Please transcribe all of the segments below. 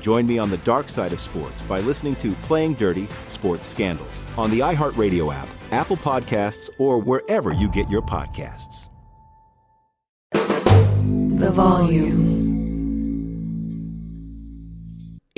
Join me on the dark side of sports by listening to Playing Dirty Sports Scandals on the iHeartRadio app, Apple Podcasts, or wherever you get your podcasts. The volume.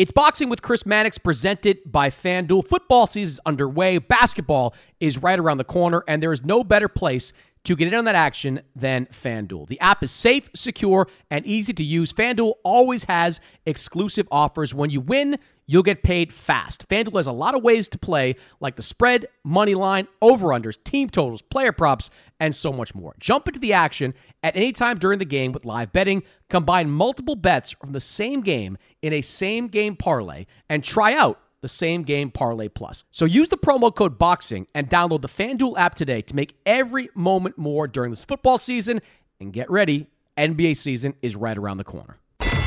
It's Boxing with Chris Mannix presented by FanDuel. Football season is underway. Basketball is right around the corner, and there is no better place to get in on that action than FanDuel. The app is safe, secure, and easy to use. FanDuel always has exclusive offers. When you win, you'll get paid fast. FanDuel has a lot of ways to play, like the spread, money line, over-unders, team totals, player props, and so much more. Jump into the action at any time during the game with live betting. Combine multiple bets from the same game in a same game parlay and try out the same game parlay plus. So use the promo code BOXING and download the FanDuel app today to make every moment more during this football season. And get ready, NBA season is right around the corner.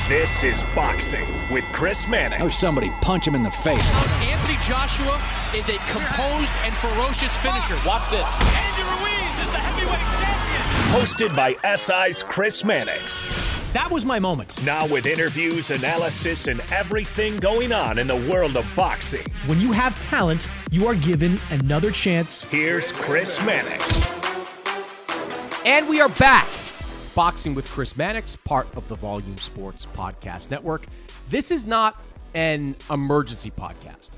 This is Boxing with Chris Mannix. Oh, somebody punch him in the face. Anthony Joshua is a composed and ferocious finisher. Watch this. Andy Ruiz is the heavyweight champion. Hosted by SI's Chris Mannix. That was my moment. Now, with interviews, analysis, and everything going on in the world of boxing. When you have talent, you are given another chance. Here's Chris Mannix. And we are back. Boxing with Chris Mannix, part of the Volume Sports Podcast Network. This is not an emergency podcast,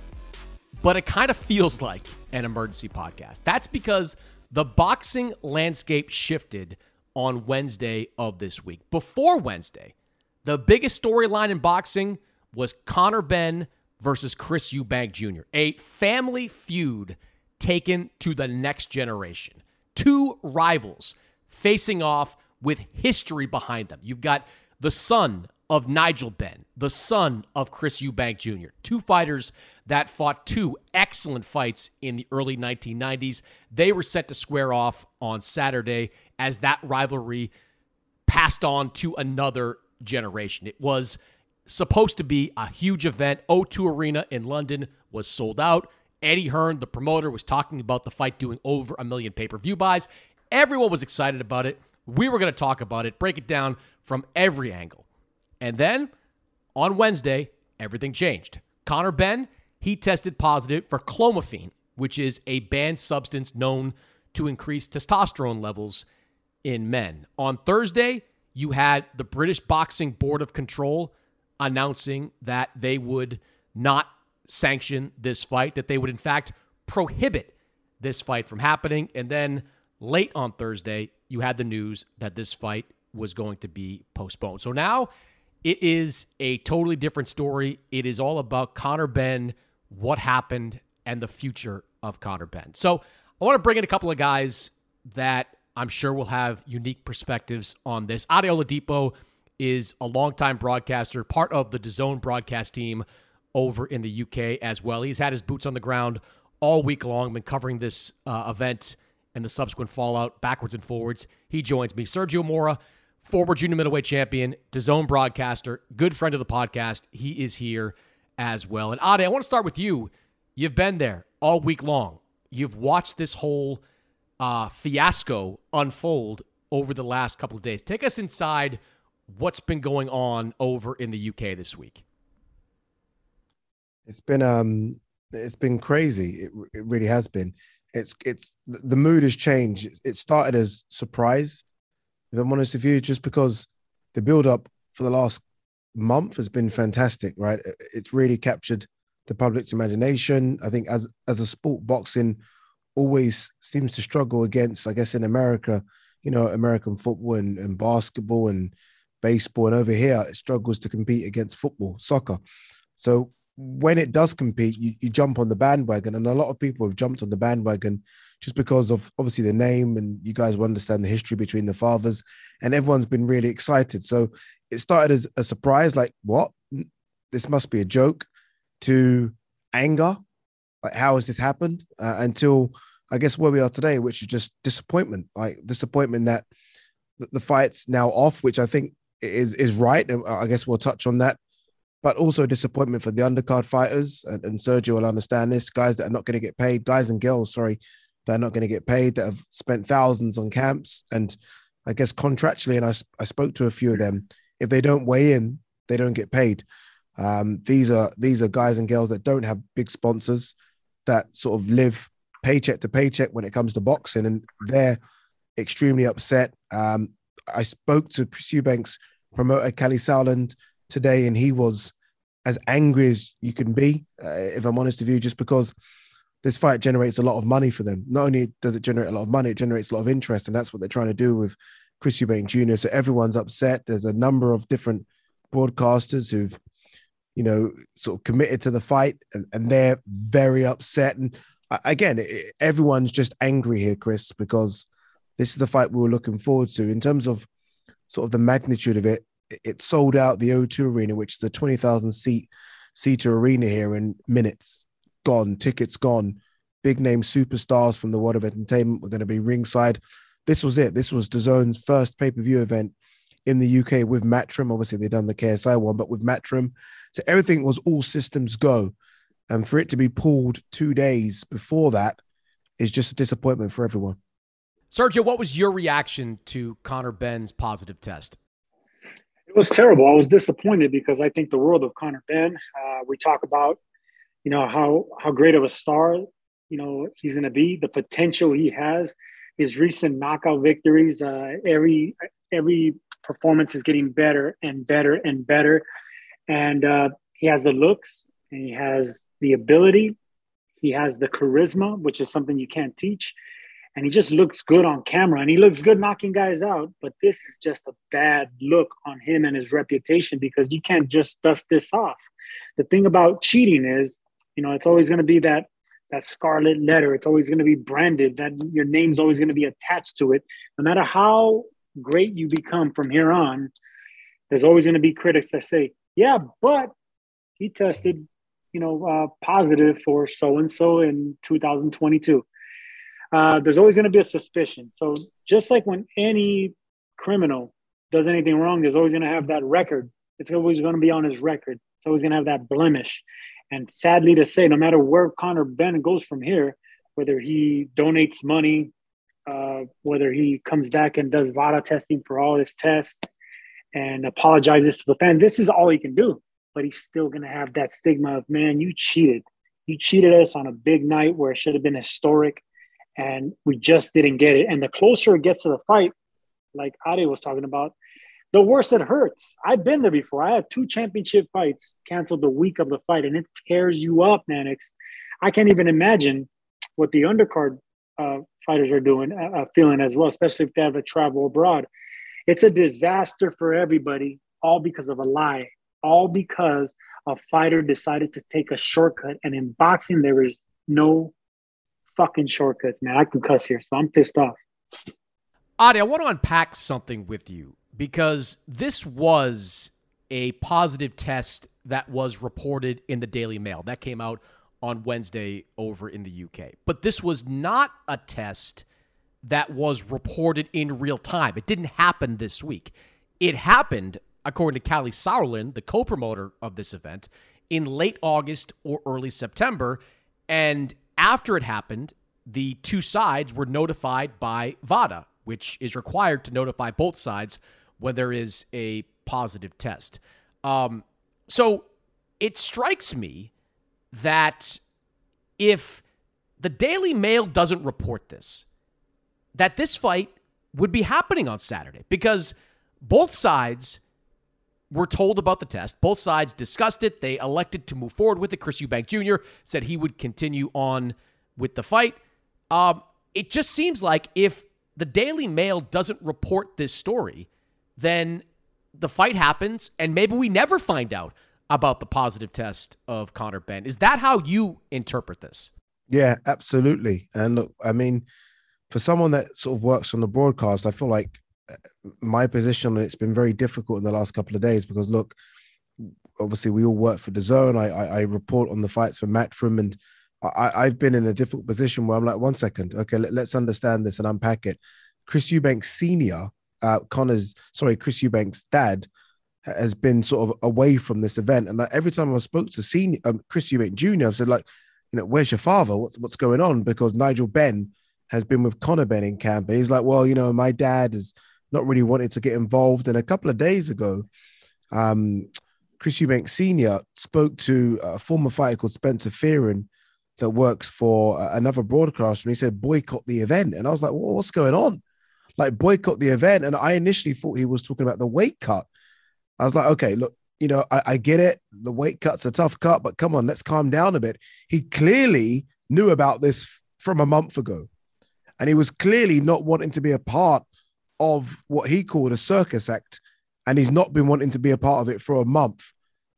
but it kind of feels like an emergency podcast. That's because the boxing landscape shifted on Wednesday of this week. Before Wednesday, the biggest storyline in boxing was Conor Benn versus Chris Eubank Jr., a family feud taken to the next generation. Two rivals facing off with history behind them. You've got the son of Nigel Benn, the son of Chris Eubank Jr., two fighters that fought two excellent fights in the early 1990s. They were set to square off on Saturday as that rivalry passed on to another generation. It was supposed to be a huge event. O2 Arena in London was sold out. Eddie Hearn, the promoter, was talking about the fight doing over a million pay per view buys. Everyone was excited about it. We were going to talk about it, break it down from every angle. And then on Wednesday, everything changed. Conor Benn, he tested positive for clomiphene, which is a banned substance known to increase testosterone levels in men. On Thursday, you had the British Boxing Board of Control announcing that they would not sanction this fight, that they would, in fact, prohibit this fight from happening. And then late on Thursday, you had the news that this fight was going to be postponed. So now it is a totally different story. It is all about Conor Benn, what happened, and the future of Conor Benn. So I want to bring in a couple of guys that I'm sure we'll have unique perspectives on this. Ade Oladipo is a longtime broadcaster, part of the DAZN broadcast team over in the UK as well. He's had his boots on the ground all week long, been covering this uh, event and the subsequent fallout backwards and forwards. He joins me. Sergio Mora, former junior middleweight champion, DAZN broadcaster, good friend of the podcast. He is here as well. And Ade, I want to start with you. You've been there all week long. You've watched this whole uh, fiasco unfold over the last couple of days. Take us inside what's been going on over in the UK this week. It's been um, it's been crazy. It, it really has been. It's it's the mood has changed. It started as surprise. If I'm honest with you, just because the build up for the last month has been fantastic, right? It's really captured the public's imagination. I think as as a sport, boxing always seems to struggle against, I guess, in America, you know, American football and, and basketball and baseball, and over here it struggles to compete against football, soccer. So when it does compete, you, you jump on the bandwagon, and a lot of people have jumped on the bandwagon just because of obviously the name, and you guys will understand the history between the fathers, and everyone's been really excited. So it started as a surprise, like what? This must be a joke, to anger, like how has this happened? Uh, until I guess where we are today, which is just disappointment, like disappointment that the fight's now off, which I think is is right. And I guess we'll touch on that but also disappointment for the undercard fighters. And, and Sergio will understand this guys that are not going to get paid, guys and girls, sorry, that are not going to get paid, that have spent thousands on camps. And I guess contractually, and I, I spoke to a few of them, if they don't weigh in, they don't get paid. Um, these are these are guys and girls that don't have big sponsors that sort of live paycheck to paycheck when it comes to boxing, and they're extremely upset. Um, I spoke to Eubank's promoter Kalle Sauerland today, and he was as angry as you can be, uh, if I'm honest with you, just because this fight generates a lot of money for them. Not only does it generate a lot of money, it generates a lot of interest, and that's what they're trying to do with Chris Eubank Jr. So everyone's upset. There's a number of different broadcasters who've, you know, sort of committed to the fight, and, and they're very upset. And again, everyone's just angry here, Chris, because this is the fight we were looking forward to. In terms of sort of the magnitude of it, it sold out the O2 Arena, which is a 20,000 seat seater arena here in minutes. Gone, tickets gone. Big name superstars from the world of entertainment were going to be ringside. This was it. This was DAZN's first pay per view event in the UK with Matchroom. Obviously, they've done the KSI one, but with Matchroom. So everything was all systems go. And for it to be pulled two days before that is just a disappointment for everyone. Sergio, what was your reaction to Conor Benn's positive test? It was terrible. I was disappointed because I think the world of Conor Benn. Uh, we talk about, you know, how how great of a star, you know, he's going to be, the potential he has, his recent knockout victories. Uh, every every performance is getting better and better and better, and uh, he has the looks and he has the ability, he has the charisma, which is something you can't teach and he just looks good on camera and he looks good knocking guys out. But this is just a bad look on him and his reputation because you can't just dust this off. The thing about cheating is, you know, it's always going to be that that scarlet letter. It's always going to be branded. That your name's always going to be attached to it. No matter how great you become from here on, there's always going to be critics that say, "Yeah, but he tested, you know, uh, positive for so and so in 2022." uh, there's always going to be a suspicion. So just like when any criminal does anything wrong, there's always going to have that record. It's always going to be on his record. It's always going to have that blemish. And sadly to say, no matter where Conor Benn goes from here, whether he donates money, uh, whether he comes back and does VADA testing for all his tests and apologizes to the fan, this is all he can do. But he's still going to have that stigma of, man, you cheated. You cheated us on a big night where it should have been historic and we just didn't get it. And the closer it gets to the fight, like Ade was talking about, the worse it hurts. I've been there before. I had two championship fights canceled the week of the fight, and it tears you up, Mannix. I can't even imagine what the undercard uh, fighters are doing, uh, uh, feeling as well, especially if they have to travel abroad. It's a disaster for everybody, all because of a lie, all because a fighter decided to take a shortcut. And in boxing, there is no fucking shortcuts, man. I can cuss here, so I'm pissed off. Ade, I want to unpack something with you because this was a positive test that was reported in the Daily Mail. That came out on Wednesday over in the UK. But this was not a test that was reported in real time. It didn't happen this week. It happened, according to Kalle Sauerland, the co promoter of this event, in late August or early September. And after it happened, the two sides were notified by VADA, which is required to notify both sides when there is a positive test. Um, so it strikes me that if the Daily Mail doesn't report this, that this fight would be happening on Saturday because both sides were told about the test. Both sides discussed it. They elected to move forward with it. Chris Eubank Jr. said he would continue on with the fight. Um, it just seems like if the Daily Mail doesn't report this story, then the fight happens and maybe we never find out about the positive test of Conor Benn. Is that how you interpret this? Yeah, absolutely. And look, I mean, for someone that sort of works on the broadcast, I feel like my position and it's been very difficult in the last couple of days because look, obviously we all work for the zone. I I, I report on the fights for Matchroom and I, I've been in a difficult position where I'm like, one second, okay, let, us understand this and unpack it. Chris Eubanks Senior, uh, Conor's sorry, Chris Eubanks' dad has been sort of away from this event, and like, every time I spoke to Senior um, Chris Eubank Jr., I've said like, you know, where's your father? What's what's going on? Because Nigel Benn has been with Conor Benn in camp. And he's like, well, you know, my dad is not really wanted to get involved. And a couple of days ago, um, Chris Eubank Sr. spoke to a former fighter called Spencer Fearon that works for another broadcaster. And he said, boycott the event. And I was like, well, what's going on? Like, boycott the event. And I initially thought he was talking about the weight cut. I was like, okay, look, you know, I, I get it. The weight cut's a tough cut, but come on, let's calm down a bit. He clearly knew about this from a month ago. And he was clearly not wanting to be a part of what he called a circus act. And he's not been wanting to be a part of it for a month.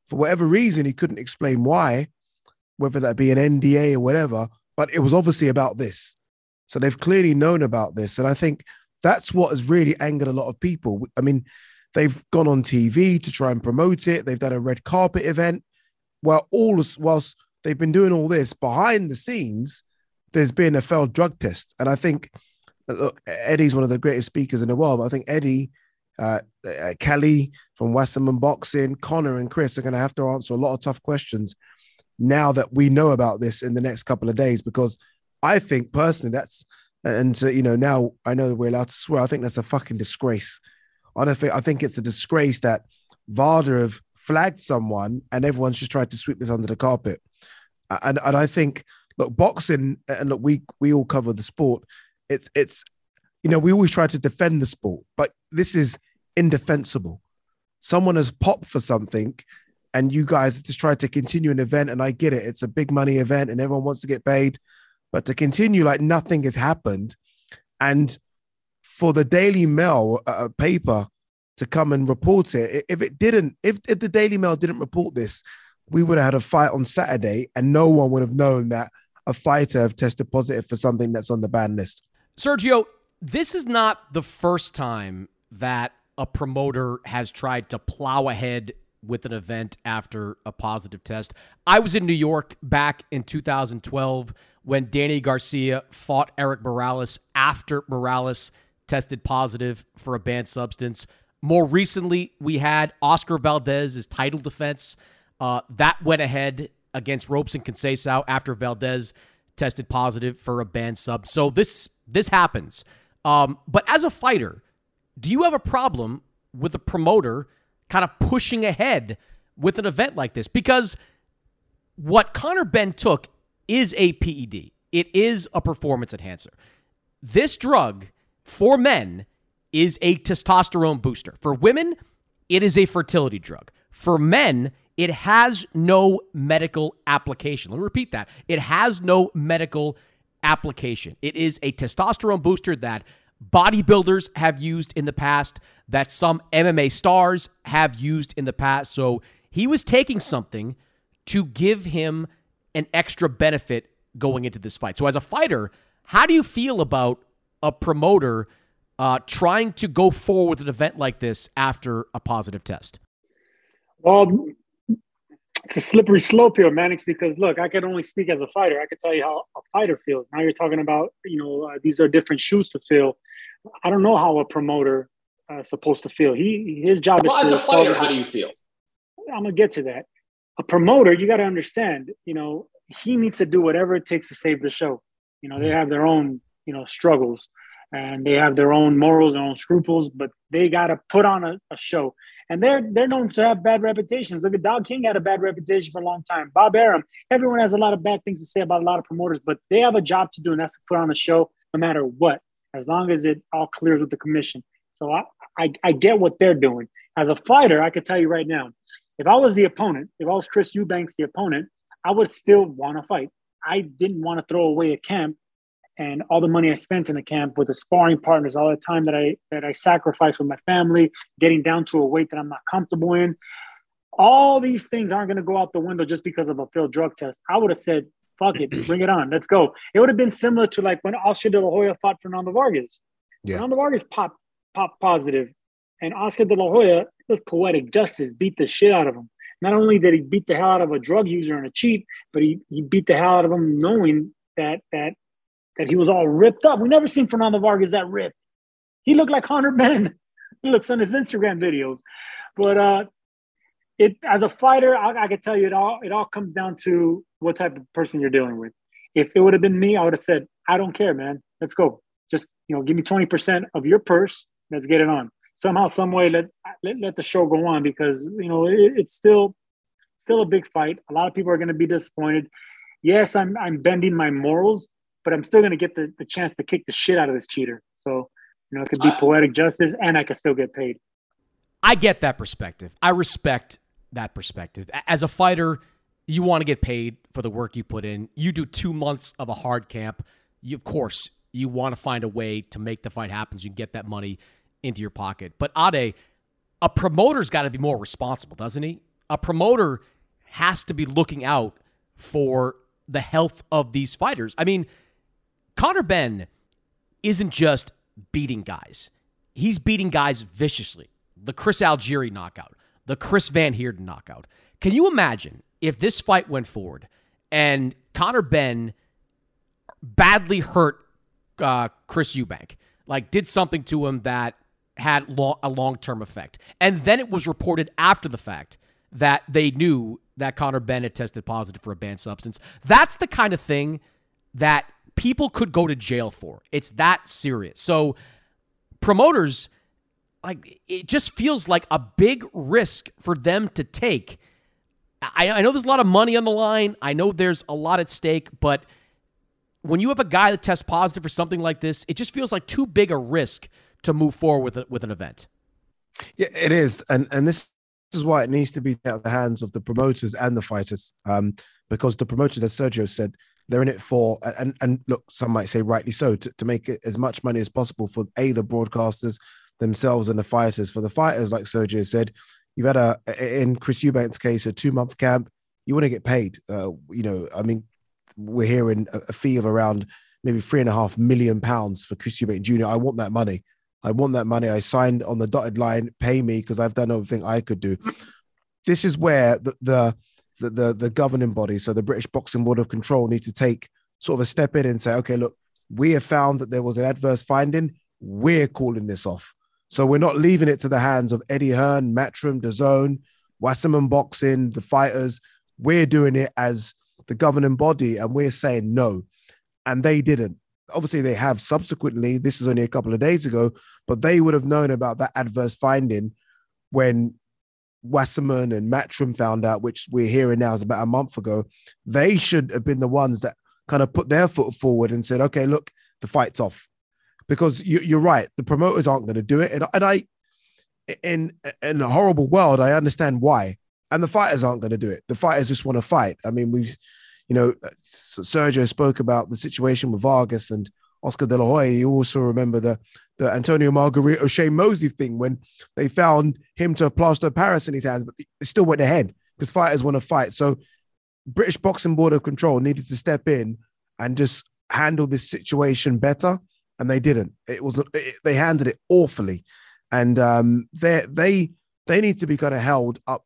For whatever reason, he couldn't explain why, whether that be an NDA or whatever, but it was obviously about this. So they've clearly known about this. And I think that's what has really angered a lot of people. I mean, they've gone on TV to try and promote it, they've done a red carpet event. Well, all whilst they've been doing all this behind the scenes, there's been a failed drug test. And I think, look, Eddie's one of the greatest speakers in the world, but I think Eddie, uh, uh, Kalle from Wasserman Boxing, Conor and Chris are going to have to answer a lot of tough questions now that we know about this in the next couple of days. Because I think personally, that's, and uh, you know, now I know that we're allowed to swear, I think that's a fucking disgrace. I don't think, I think it's a disgrace that VADA have flagged someone and everyone's just tried to sweep this under the carpet. And, and I think look, boxing, and look, we we all cover the sport. It's it's you know we always try to defend the sport, but this is indefensible. Someone has popped for something, and you guys just try to continue an event. And I get it; it's a big money event, and everyone wants to get paid. But to continue like nothing has happened, and for the Daily Mail uh, paper to come and report it, if it didn't, if, if the Daily Mail didn't report this, we would have had a fight on Saturday, and no one would have known that a fighter have tested positive for something that's on the ban list. Sergio, this is not the first time that a promoter has tried to plow ahead with an event after a positive test. I was in New York back in 2012 when Danny Garcia fought Erik Morales after Morales tested positive for a banned substance. More recently, we had Oscar Valdez's title defense. Uh, that went ahead against Robson Conceição after Valdez tested positive for a banned sub. So this this happens. Um, but as a fighter, do you have a problem with a promoter kind of pushing ahead with an event like this? Because what Conor Benn took is a PED. It is a performance enhancer. This drug for men is a testosterone booster. For women, it is a fertility drug. For men, it has no medical application. Let me repeat that. It has no medical application. It is a testosterone booster that bodybuilders have used in the past, that some MMA stars have used in the past. So he was taking something to give him an extra benefit going into this fight. So, as a fighter, how do you feel about a promoter uh, trying to go forward with an event like this after a positive test? Well, it's a slippery slope here, Mannix, because look, I can only speak as a fighter. I can tell you how a fighter feels. Now you're talking about, you know, uh, these are different shoes to fill. I don't know how a promoter uh, supposed to feel. He his job well, is to. Fighter, how do you feel? I'm gonna get to that. a promoter, you got to understand, you know, he needs to do whatever it takes to save the show. You know, they have their own, you know, struggles and they have their own morals, their own scruples, but they got to put on a, a, show. And they're they're known to have bad reputations. Look at Don King had a bad reputation for a long time. Bob Arum, everyone has a lot of bad things to say about a lot of promoters, but they have a job to do, and that's to put on a show no matter what, as long as it all clears with the commission. So I, I, I get what they're doing. As a fighter, I could tell you right now, if I was the opponent, if I was Chris Eubanks, the opponent, I would still want to fight. I didn't want to throw away a camp and all the money I spent in the camp with the sparring partners, all the time that I that I sacrificed with my family, getting down to a weight that I'm not comfortable in. All these things aren't going to go out the window just because of a failed drug test. I would have said, "Fuck it, bring it on, let's go." It would have been similar to like when Oscar De La Hoya fought Fernando Vargas. Yeah. Fernando Vargas popped pop positive, and Oscar De La Hoya was poetic justice, beat the shit out of him. Not only did he beat the hell out of a drug user and a cheat, but he, he beat the hell out of him knowing that that that he was all ripped up. We never seen Fernando Vargas that ripped. He looked like Hunter Ben. He looks on his Instagram videos. But uh, it as a fighter, I, I tell you it all. It all comes down to what type of person you're dealing with. If it would have been me, I would have said, "I don't care, man. Let's go. Just you know, give me twenty percent of your purse. Let's get it on. Somehow, some way, let let, let the show go on because you know it, it's still still a big fight. A lot of people are going to be disappointed. Yes, I'm I'm bending my morals, but I'm still going to get the, the chance to kick the shit out of this cheater. So, you know, it could be poetic justice and I could still get paid. I get that perspective. I respect that perspective. As a fighter, you want to get paid for the work you put in. You do two months of a hard camp. You, of course, you want to find a way to make the fight happen so you can get that money into your pocket. But Ade, a promoter's got to be more responsible, doesn't he? A promoter has to be looking out for the health of these fighters. I mean, Conor Benn isn't just beating guys, he's beating guys viciously. The Chris Algieri knockout, the Chris Van Heerden knockout. Can you imagine if this fight went forward and Conor Benn badly hurt uh, Chris Eubank, like did something to him that had a long term effect, and then it was reported after the fact that they knew that Conor Benn had tested positive for a banned substance. That's the kind of thing that people could go to jail for. It's that serious. So promoters like it just feels like a big risk for them to take. I, I know there's a lot of money on the line. I know there's a lot at stake, but when you have a guy that tests positive for something like this, it just feels like too big a risk to move forward with a, with an event. Yeah, it is, and and this is why it needs to be out of the hands of the promoters and the fighters, um, because the promoters, as Sergio said, they're in it for and and look some might say rightly so to, to make it as much money as possible for a the broadcasters themselves and the fighters. For the fighters like sergio said you've had a in chris eubanks case a two month camp you want to get paid. Uh, you know i mean we're hearing a, fee of around maybe three and a half million pounds for chris Eubank jr i want that money. I want that money. I signed on the dotted line pay me because i've done everything i could do. This is where the, the the, the, the governing body, so the British Boxing Board of Control, need to take sort of a step in and say, okay, look, we have found that there was an adverse finding. We're calling this off. So we're not leaving it to the hands of Eddie Hearn, Matchroom, DAZN, Wasserman Boxing, the fighters. We're doing it as the governing body and we're saying no. And they didn't. Obviously, they have subsequently, this is only a couple of days ago, but they would have known about that adverse finding when Wasserman and Matchroom found out, which we're hearing now is about a month ago, they should have been the ones that kind of put their foot forward and said, okay, look, the fight's off. Because you, are right, the promoters aren't going to do it. And, and I, in, in a horrible world, I understand why. And the fighters aren't going to do it. The fighters just want to fight. I mean, we've, you know, uh, Sergio spoke about the situation with Vargas and Oscar De La Hoya. You also remember the the Antonio Margarito Shane Mosley thing when they found him to have plaster of Paris in his hands, but it still went ahead because fighters want to fight. So British Boxing Board of Control needed to step in and just handle this situation better, and they didn't. It was it, they handled it awfully, and um, they they they need to be kind of held up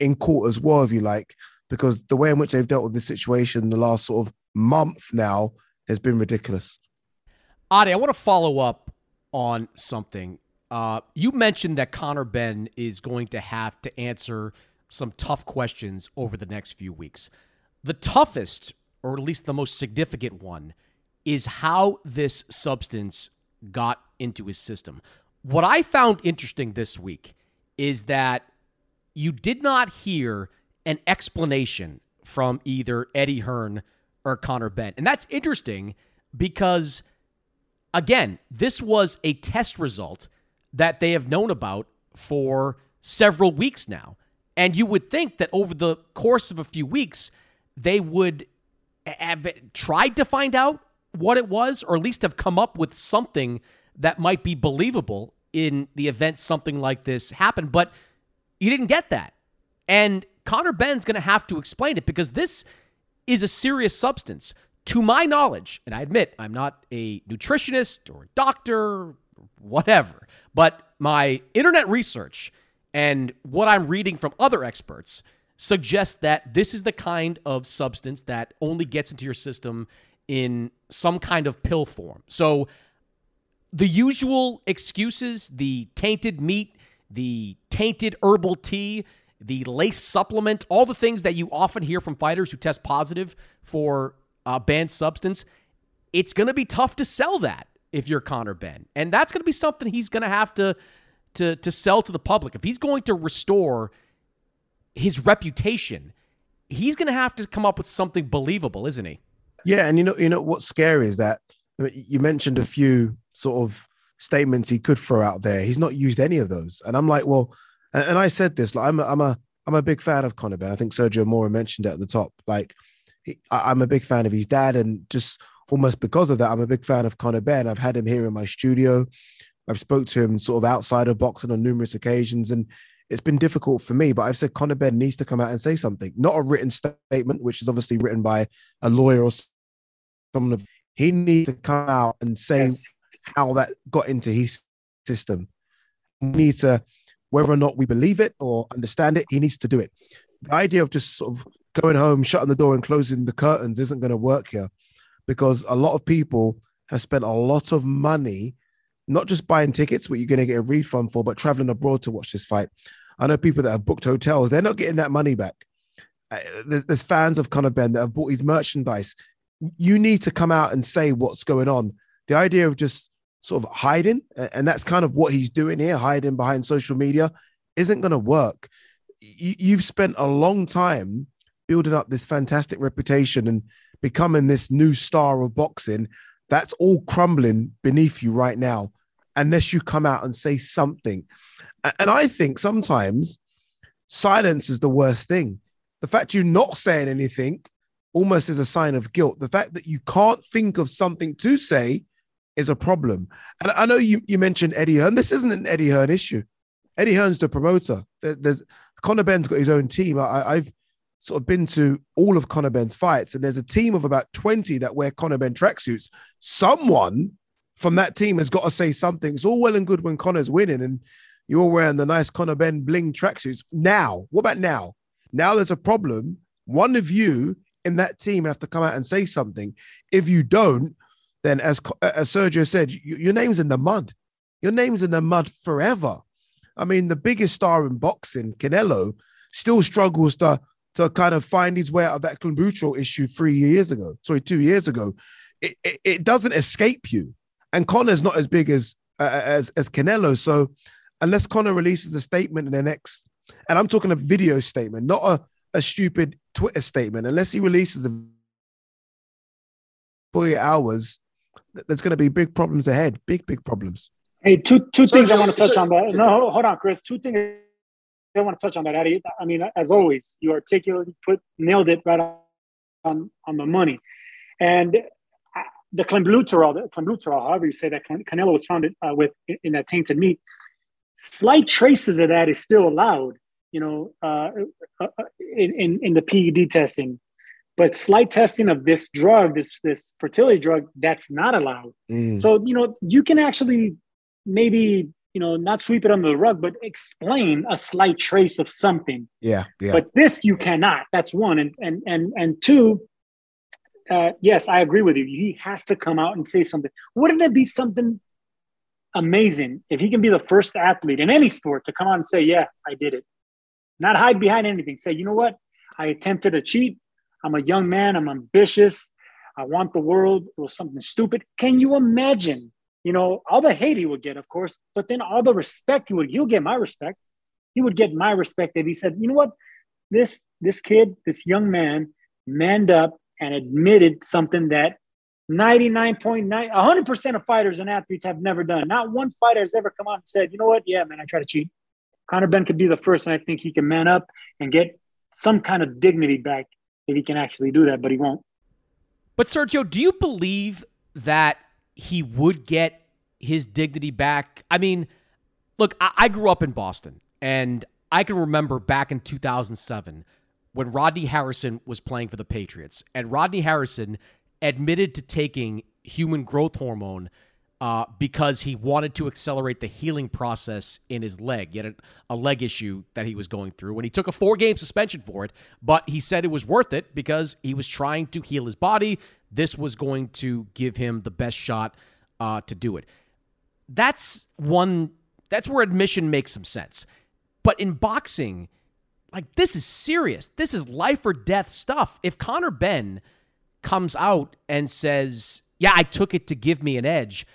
in court as well, if you like, because the way in which they've dealt with this situation the last sort of month now has been ridiculous. Ade, I want to follow up on something. Uh, you mentioned that Conor Benn is going to have to answer some tough questions over the next few weeks. The toughest, or at least the most significant one, is how this substance got into his system. What I found interesting this week is that you did not hear an explanation from either Eddie Hearn or Conor Benn. And that's interesting because, again, this was a test result that they have known about for several weeks now. And you would think that over the course of a few weeks, they would have tried to find out what it was, or at least have come up with something that might be believable in the event something like this happened. But you didn't get that. And Conor Benn's going to have to explain it because this is a serious substance. To my knowledge, and I admit I'm not a nutritionist or a doctor, whatever, but my internet research and what I'm reading from other experts suggests that this is the kind of substance that only gets into your system in some kind of pill form. So the usual excuses, the tainted meat, the tainted herbal tea, the lace supplement, all the things that you often hear from fighters who test positive for uh, banned substance, it's going to be tough to sell that if you're Conor Benn, and that's going to be something he's going to have to to to sell to the public if he's going to restore his reputation. He's going to have to come up with something believable, isn't he? Yeah, and you know, you know what's scary is that you mentioned a few sort of statements he could throw out there. He's not used any of those, and I'm like, well, and, and I said this, like I'm a, I'm a I'm a big fan of Conor Benn. I think Sergio Mora mentioned it at the top. Like he, I, I'm a big fan of his dad, and just almost because of that, I'm a big fan of Conor Benn. I've had him here in my studio. I've spoke to him sort of outside of boxing on numerous occasions, and it's been difficult for me. But I've said Conor Benn needs to come out and say something, not a written statement, which is obviously written by a lawyer or someone. Of, he needs to come out and say yes. how that got into his system. We need to, whether or not we believe it or understand it, he needs to do it. The idea of just sort of going home, shutting the door, and closing the curtains isn't going to work here because a lot of people have spent a lot of money, not just buying tickets, what you're going to get a refund for, but traveling abroad to watch this fight. I know people that have booked hotels, they're not getting that money back. Uh, there's, fans of Conor Benn that have bought his merchandise. You need to come out and say what's going on. The idea of just sort of hiding, and that's kind of what he's doing here, hiding behind social media, isn't going to work. You've spent a long time building up this fantastic reputation and becoming this new star of boxing, that's all crumbling beneath you right now, unless you come out and say something. And I think sometimes silence is the worst thing. The fact you're not saying anything almost is a sign of guilt. The fact that you can't think of something to say is a problem. And I know you, you mentioned Eddie Hearn. This isn't an Eddie Hearn issue. Eddie Hearn's the promoter. There, there's Conor Benn's got his own team. I, I've sort of been to all of Conor Benn's fights, and there's a team of about 20 that wear Conor Benn tracksuits. Someone from that team has got to say something. It's all well and good when Conor's winning and you're wearing the nice Conor Benn bling tracksuits. Now, what about now? Now there's a problem. One of you in that team have to come out and say something. If you don't, then as uh, as Sergio said, your name's in the mud. Your name's in the mud forever. I mean, the biggest star in boxing, Canelo, still struggles to to kind of find his way out of that clenbuterol issue three years ago, sorry, two years ago. It, it, it doesn't escape you. And Conor's not as big as uh, as as Canelo. So unless Conor releases a statement in the next, and I'm talking a video statement, not a, a stupid Twitter statement, unless he releases a 48 hours, there's going to be big problems ahead. Big, big problems. Hey, two two so, things I want to touch so, on that. No, hold on, Chris. Two things I want to touch on that, Eddie. I mean, as always, you articulated, put nailed it right on on the money, and uh, the clenbuterol, the clenbuterol, however you say that, Canelo was found uh, with in that tainted meat. Slight traces of that is still allowed, you know, uh, uh, uh in, in in the PED testing, but slight testing of this drug, this this fertility drug, that's not allowed. Mm. So you know, you can actually maybe you know, not sweep it under the rug, but explain a slight trace of something. Yeah, yeah. But this you cannot. That's one, and and and and two. Uh, yes, I agree with you. He has to come out and say something. Wouldn't it be something amazing if he can be the first athlete in any sport to come out and say, "Yeah, I did it. not hide behind anything. Say, you know what? I attempted to cheat. I'm a young man. I'm ambitious. I want the world. It was something stupid. Can you imagine? You know, all the hate he would get, of course, but then all the respect he would. He'll get my respect. He would get my respect if he said, you know what? This this kid, this young man, manned up and admitted something that 99.9, 100% of fighters and athletes have never done. Not one fighter has ever come out and said, you know what? Yeah, man, I try to cheat. Conor Benn could be the first, and I think he can man up and get some kind of dignity back if he can actually do that, but he won't. But Sergio, do you believe that he would get his dignity back? I mean, look, I, I grew up in Boston, and I can remember back in 2007 when Rodney Harrison was playing for the Patriots, and Rodney Harrison admitted to taking human growth hormone uh, because he wanted to accelerate the healing process in his leg. He had a, a, leg issue that he was going through, and he took a four game suspension for it. But he said it was worth it because he was trying to heal his body. This was going to give him the best shot uh, to do it. That's one. That's where admission makes some sense. But in boxing, like this is serious. This is life or death stuff. If Conor Benn comes out and says, "Yeah, I took it to give me an edge."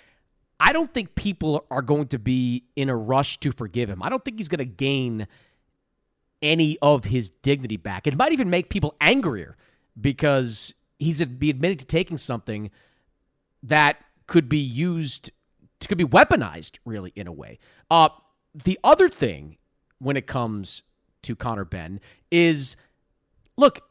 I don't think people are going to be in a rush to forgive him. I don't think he's going to gain any of his dignity back. It might even make people angrier because he's be admitted to taking something that could be used, could be weaponized, really, in a way. Uh, the other thing when it comes to Conor Benn is look,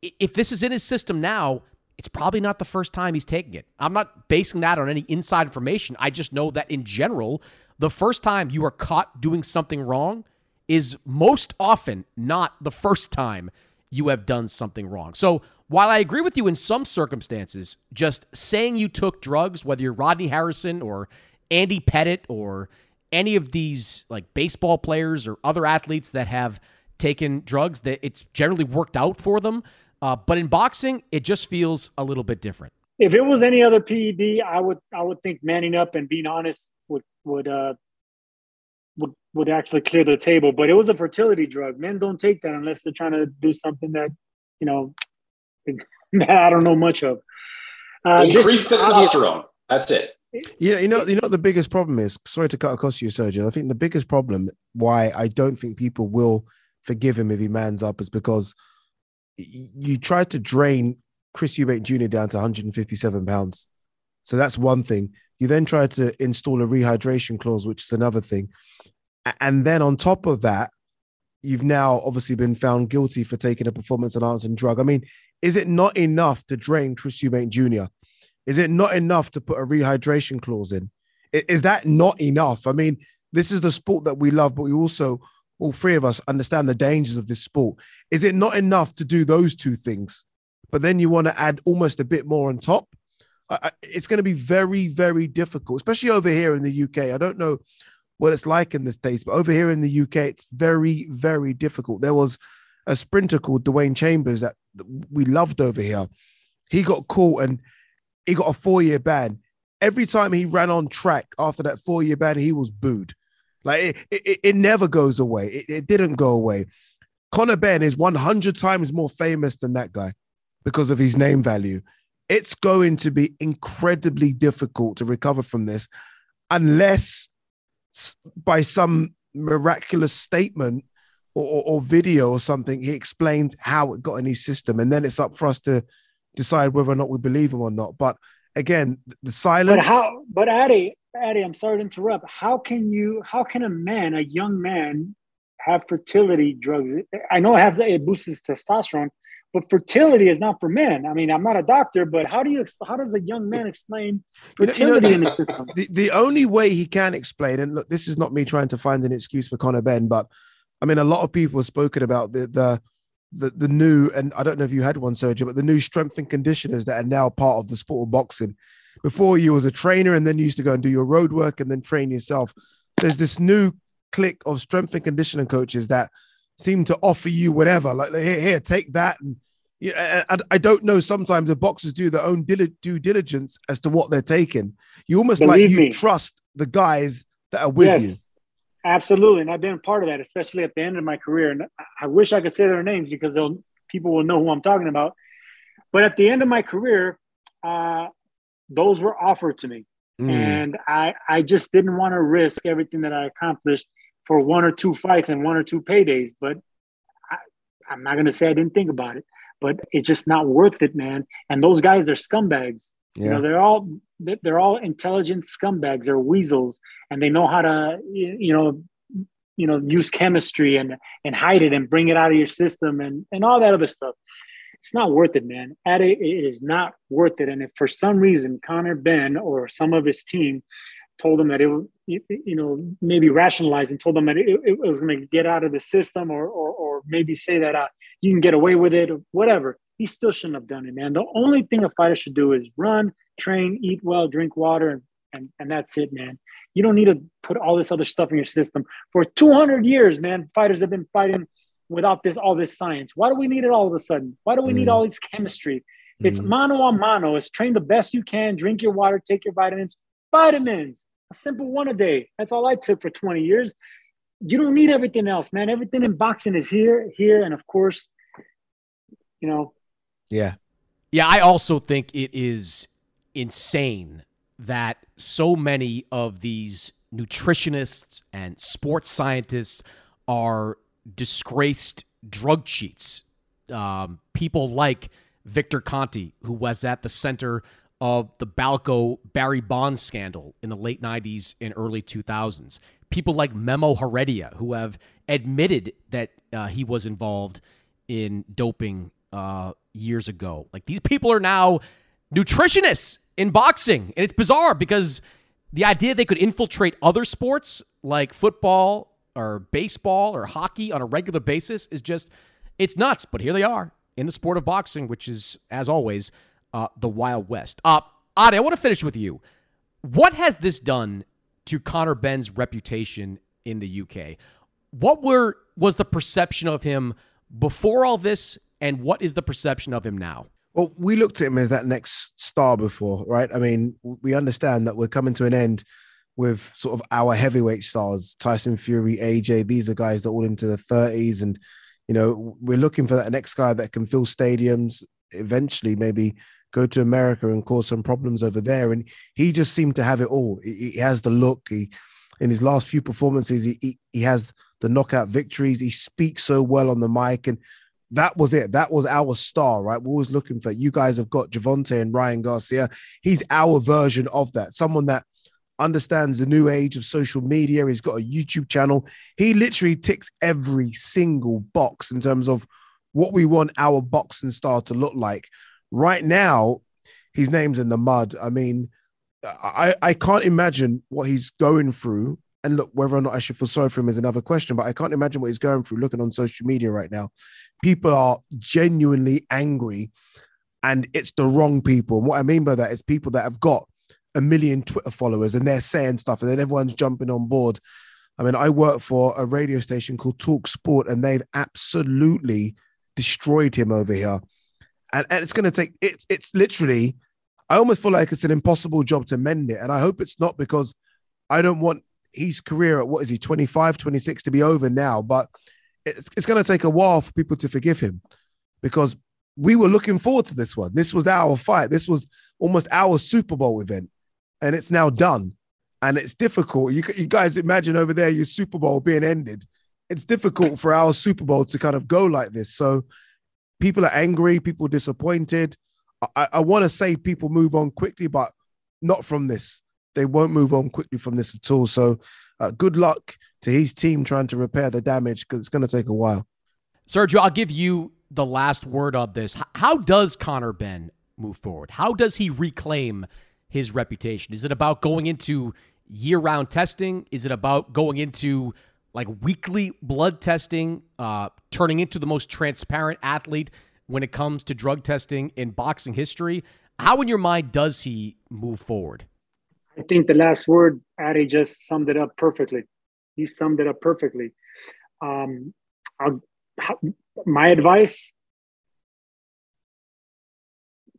if this is in his system now, it's probably not the first time he's taking it. I'm not basing that on any inside information. I just know that in general, the first time you are caught doing something wrong is most often not the first time you have done something wrong. So while I agree with you in some circumstances, just saying you took drugs, whether you're Rodney Harrison or Andy Pettitte or any of these like baseball players or other athletes that have taken drugs, that it's generally worked out for them. Uh, but in boxing, it just feels a little bit different. If it was any other PED, I would I would think manning up and being honest would would uh would would actually clear the table. But it was a fertility drug. Men don't take that unless they're trying to do something that you know I don't know much of. Uh, Increased testosterone. That's it. You know, you know, you know the biggest problem is. Sorry to cut across you, Sergio. I think the biggest problem why I don't think people will forgive him if he mans up is because you tried to drain Chris Eubank Jr. down to 157 pounds. So that's one thing. You then tried to install a rehydration clause, which is another thing. And then on top of that, you've now obviously been found guilty for taking a performance enhancing drug. I mean, is it not enough to drain Chris Eubank Jr.? Is it not enough to put a rehydration clause in? Is that not enough? I mean, this is the sport that we love, but we also all three of us understand the dangers of this sport. Is it not enough to do those two things? But then you want to add almost a bit more on top. It's going to be very, very difficult, especially over here in the UK. I don't know what it's like in the States, but over here in the UK, it's very, very difficult. There was a sprinter called Dwain Chambers that we loved over here. He got caught and he got a four year ban. Every time he ran on track after that four year ban, he was booed. Like it, it, it never goes away. It, it didn't go away. Conor Benn is 100 times more famous than that guy because of his name value. It's going to be incredibly difficult to recover from this unless by some miraculous statement or, or, video or something, he explains how it got in his system. And then it's up for us to decide whether or not we believe him or not. But again, the silence. But how, but Ade, Ade, I'm sorry to interrupt. How can you? How can a man, a young man, have fertility drugs? I know it has it boosts testosterone, but fertility is not for men. I mean, I'm not a doctor, but how do you? How does a young man explain fertility you know, you know, in the system? The, the only way he can explain, and look, this is not me trying to find an excuse for Conor Benn, but I mean, a lot of people have spoken about the the the, the new, and I don't know if you had one, Sergio, but the new strength and conditioners that are now part of the sport of boxing before you was a trainer and then you used to go and do your road work and then train yourself. There's this new clique of strength and conditioning coaches that seem to offer you whatever, like here, here, take that. And yeah, I, I don't know. Sometimes the boxers do their own due diligence as to what they're taking. You almost Believe like you me. trust the guys that are with yes. you. Absolutely, and I've been part of that, especially at the end of my career. And I wish I could say their names because they'll people will know who I'm talking about. But at the end of my career, uh, those were offered to me, mm. and I I just didn't want to risk everything that I accomplished for one or two fights and one or two paydays. But I, I'm not gonna say I didn't think about it, but it's just not worth it, man. And those guys are scumbags. Yeah. You know, they're all they're all intelligent scumbags. They're weasels, and they know how to you know you know use chemistry and and hide it and bring it out of your system and and all that other stuff. It's not worth it, man. At it, it is not worth it. And if for some reason Conor Benn or some of his team told them that it you know maybe rationalized and told them that it, it was going to get out of the system or or, or maybe say that uh, you can get away with it or whatever he still shouldn't have done it, man. The only thing a fighter should do is run, train, eat well, drink water, and, and, and that's it, man. You don't need to put all this other stuff in your system. For 200 years, man, fighters have been fighting without this all this science. Why do we need it all of a sudden? Why do we mm. need all this chemistry? It's mm. mano a mano. It's train the best you can, drink your water, take your vitamins. Vitamins, a simple one a day. That's all I took for 20 years. You don't need everything else, man. Everything in boxing is here, here, and of course, you know, yeah. Yeah, I also think it is insane that so many of these nutritionists and sports scientists are disgraced drug cheats. Um, people like Victor Conte, who was at the center of the Balco Barry Bonds scandal in the late 90s and early 2000s. People like Memo Heredia, who have admitted that uh, he was involved in doping uh, years ago. Like these people are now nutritionists in boxing. And it's bizarre because the idea they could infiltrate other sports like football or baseball or hockey on a regular basis is just, it's nuts. But here they are in the sport of boxing, which is, as always, uh, the Wild West. Uh, Ade, I want to finish with you. What has this done to Conor Benn's reputation in the UK? What were was the perception of him before all this and what is the perception of him now? Well, we looked at him as that next star before, right? I mean, we understand that we're coming to an end with sort of our heavyweight stars, Tyson Fury, AJ. These are guys that are all into the 30s. And, you know, we're looking for that next guy that can fill stadiums, eventually maybe go to America and cause some problems over there. And he just seemed to have it all. He, has the look. He, in his last few performances, he, he, he has the knockout victories. He speaks so well on the mic. And that was it. That was our star, right? We're always looking for you guys have got Gervonta and Ryan Garcia. He's our version of that. Someone that understands the new age of social media. He's got a YouTube channel. He literally ticks every single box in terms of what we want our boxing star to look like. Right now, his name's in the mud. I mean, I, I can't imagine what he's going through and look, whether or not I should feel sorry for him is another question, but I can't imagine what he's going through looking on social media right now. People are genuinely angry, and it's the wrong people. And what I mean by that is people that have got a million Twitter followers and they're saying stuff, and then everyone's jumping on board. I mean, I work for a radio station called Talk Sport, and they've absolutely destroyed him over here. And, and it's going to take, it's, it's literally, I almost feel like it's an impossible job to mend it. And I hope it's not because I don't want his career at what is he 25 26 to be over now but it's, it's going to take a while for people to forgive him because we were looking forward to this one. This was our fight. This was almost our super bowl event and it's now done. And it's difficult. You, you guys imagine over there your super bowl being ended. It's difficult for our super bowl to kind of go like this. So people are angry people disappointed. I, I want to say people move on quickly but not from this they won't move on quickly from this at all. So, uh, good luck to his team trying to repair the damage because it's going to take a while. Sergio, I'll give you the last word on this. How does Conor Benn move forward? How does he reclaim his reputation? Is it about going into year round testing? Is it about going into like weekly blood testing, uh, turning into the most transparent athlete when it comes to drug testing in boxing history? How, in your mind, does he move forward? I think the last word, Ade just summed it up perfectly. He summed it up perfectly. Um, my advice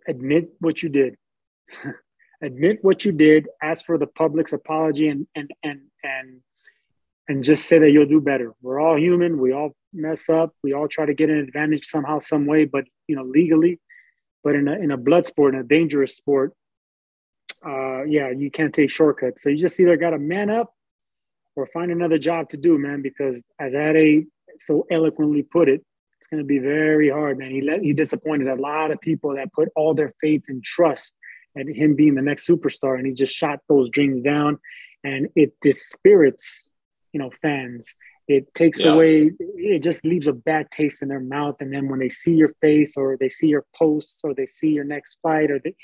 admit what you did. admit what you did, ask for the public's apology and, and, and, and and just say that you'll do better. We're all human. We all mess up. We all try to get an advantage somehow, some way, but you know, legally. But in a in a blood sport, in a dangerous sport, uh, yeah, you can't take shortcuts. So you just either got to man up or find another job to do, man. Because as Ade so eloquently put it, it's going to be very hard, man. He let he disappointed a lot of people that put all their faith and trust and him being the next superstar, and he just shot those dreams down, and it dispirits, you know, fans. It takes yeah. away. It just leaves a bad taste in their mouth, and then when they see your face, or they see your posts, or they see your next fight, or they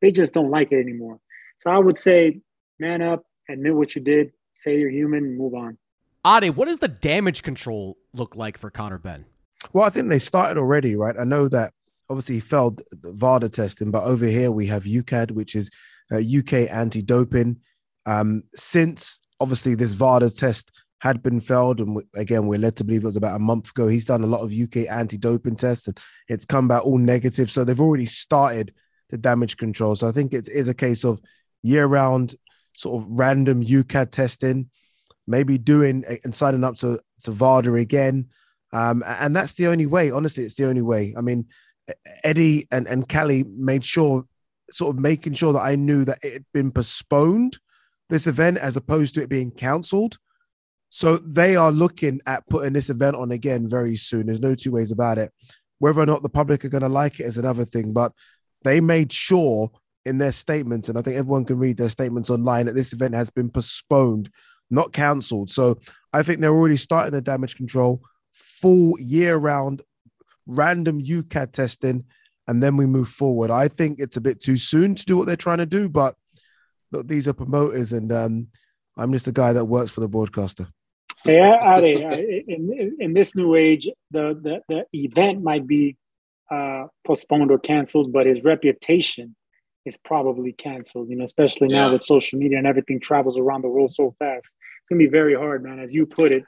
they just don't like it anymore. So I would say, man up, admit what you did, say you're human, and move on. Ade, what does the damage control look like for Conor Benn? Well, I think they started already, right? I know that obviously he failed the VADA testing, but over here we have UKAD, which is uh, UK anti-doping. Um, since obviously this VADA test had been failed, and again we're led to believe it was about a month ago. He's done a lot of UK anti-doping tests, and it's come back all negative. So they've already started the damage control. So I think it is a case of year-round sort of random UKAD testing, maybe doing and signing up to to VADA again. Um, and that's the only way. Honestly, it's the only way. I mean, Eddie and, and Kalle made sure, sort of making sure that I knew that it had been postponed, this event, as opposed to it being cancelled. So they are looking at putting this event on again very soon. There's no two ways about it. Whether or not the public are going to like it is another thing, but they made sure in their statements, and I think everyone can read their statements online, that this event has been postponed, not cancelled. So I think they're already starting the damage control full year round random UKAD testing, and then we move forward. I think it's a bit too soon to do what they're trying to do, but look, these are promoters, and um, I'm just a guy that works for the broadcaster. Yeah, uh, in, in this new age, the, the, the event might be uh, postponed or canceled, but his reputation is probably canceled, you know, especially now yeah. with social media and everything travels around the world so fast. It's going to be very hard, man. As you put it,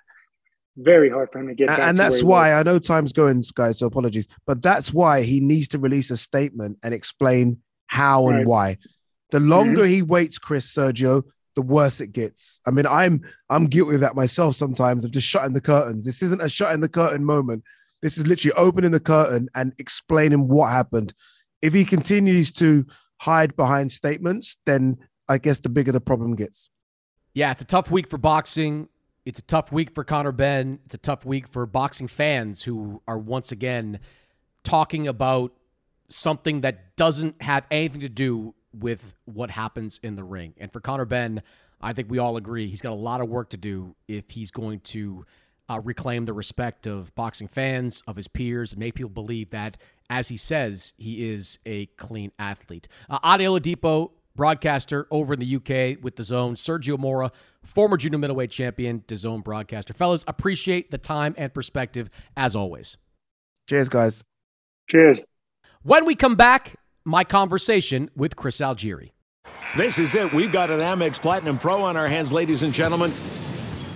very hard for him to get and, and that's why. I know time's going, guys. So apologies, but that's why he needs to release a statement and explain how right. and why. The longer mm-hmm. he waits, Chris Sergio, the worse it gets. I mean, I'm I'm guilty of that myself sometimes of just shutting the curtains. This isn't a shutting the curtain moment. This is literally opening the curtain and explaining what happened. If he continues to hide behind statements, then I guess the bigger the problem gets. Yeah, it's a tough week for boxing. It's a tough week for Conor Benn. It's a tough week for boxing fans who are once again talking about something that doesn't have anything to do with what happens in the ring. And for Conor Benn, I think we all agree he's got a lot of work to do if he's going to uh, reclaim the respect of boxing fans, of his peers, and make people believe that, as he says, he is a clean athlete. Uh, Ade Oladipo broadcaster over in the UK with DAZN. Sergio Mora, former junior middleweight champion, DAZN broadcaster. Fellas, appreciate the time and perspective as always. Cheers, guys. Cheers. When we come back, my conversation with Chris Algieri. This is it. We've got an Amex Platinum Pro on our hands, ladies and gentlemen.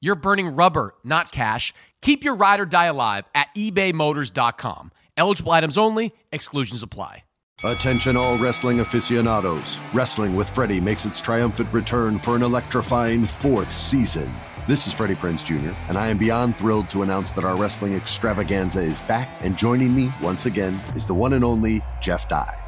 you're burning rubber, not cash. Keep your ride or die alive at ebaymotors.com. Eligible items only, exclusions apply. Attention, all wrestling aficionados. Wrestling with Freddie makes its triumphant return for an electrifying fourth season. This is Freddie Prinze Jr., and I am beyond thrilled to announce that our wrestling extravaganza is back, and joining me once again is the one and only Jeff Dye.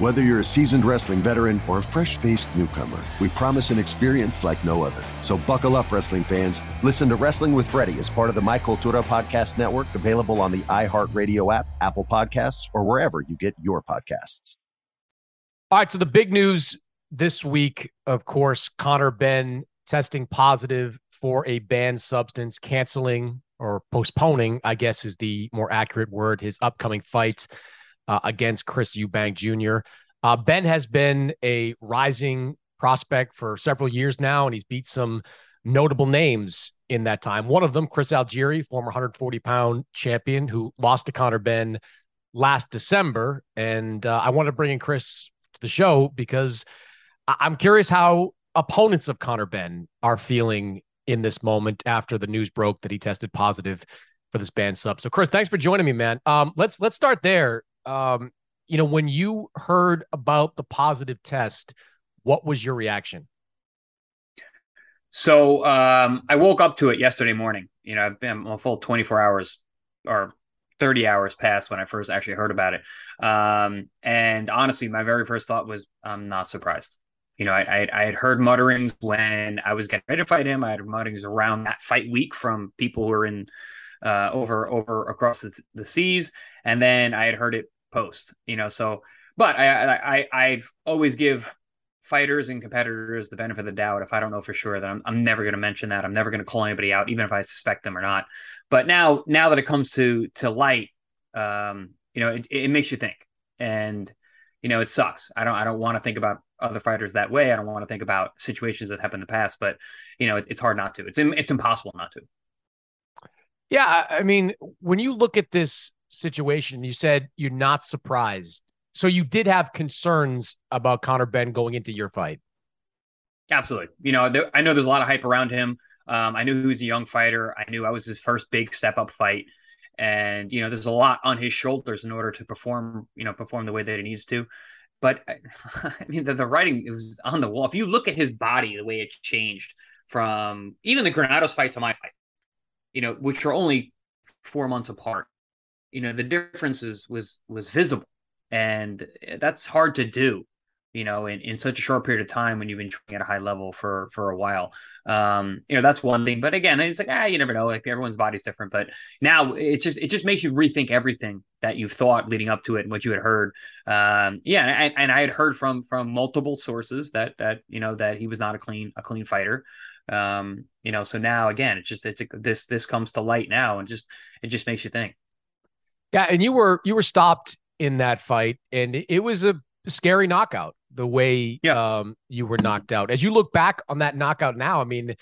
Whether you're a seasoned wrestling veteran or a fresh faced newcomer, we promise an experience like no other. So buckle up, wrestling fans. Listen to Wrestling with Freddie as part of the My Cultura Podcast Network, available on the iHeartRadio app, Apple Podcasts, or wherever you get your podcasts. All right. So the big news this week, of course, Conor Benn testing positive for a banned substance, canceling or postponing, I guess is the more accurate word, his upcoming fight uh, against Chris Eubank Jr. Uh, Benn has been a rising prospect for several years now, and he's beat some notable names in that time. One of them, Chris Algieri, former 140 pound champion who lost to Conor Benn last December. And uh, I want to bring in Chris to the show because I- I'm curious how opponents of Conor Benn are feeling in this moment after the news broke that he tested positive for this banned sub. So, Chris, thanks for joining me, man. Um, let's let's start there um, you know, when you heard about the positive test, what was your reaction? So um, I woke up to it yesterday morning. You know, I've been a full 24 hours or 30 hours past when I first actually heard about it. Um, and honestly, my very first thought was, I'm not surprised. You know, I, I, I, had heard mutterings when I was getting ready to fight him. I had mutterings around that fight week from people who were in uh, over over across the, the seas, and then I had heard it post, you know. So, but I, I, I've always give fighters and competitors the benefit of the doubt. If I don't know for sure, that I'm, I'm never going to mention that. I'm never going to call anybody out, even if I suspect them or not. But now, now that it comes to to light, um, you know, it, it makes you think, and you know, it sucks. I don't, I don't want to think about other fighters that way. I don't want to think about situations that happened in the past, but you know, it, it's hard not to. It's it's impossible not to. Yeah, I mean, when you look at this situation, you said you're not surprised. So you did have concerns about Conor Benn going into your fight. Absolutely. You know, there, I know there's a lot of hype around him. Um, I knew he was a young fighter. I knew I was his first big step up fight. And, you know, there's a lot on his shoulders in order to perform, you know, perform the way that he needs to. But I mean, the, the writing was on the wall. If you look at his body, the way it changed from even the Granados fight to my fight, you know, which are only four months apart, you know the differences was was visible. And that's hard to do you know in, in such a short period of time when you've been training at a high level for for a while. Um you know that's one thing. But again it's like ah you never know. Like everyone's body's different. But now it's just it just makes you rethink everything that you've thought leading up to it and what you had heard. Um yeah and, and i had heard from from multiple sources that that you know that he was not a clean a clean fighter. Um you know so now again it's just it's a, this this comes to light now and just it just makes you think yeah, and you were you were stopped in that fight, and it, was a scary knockout. The way yeah. um, you were knocked out. As you look back on that knockout now, I mean,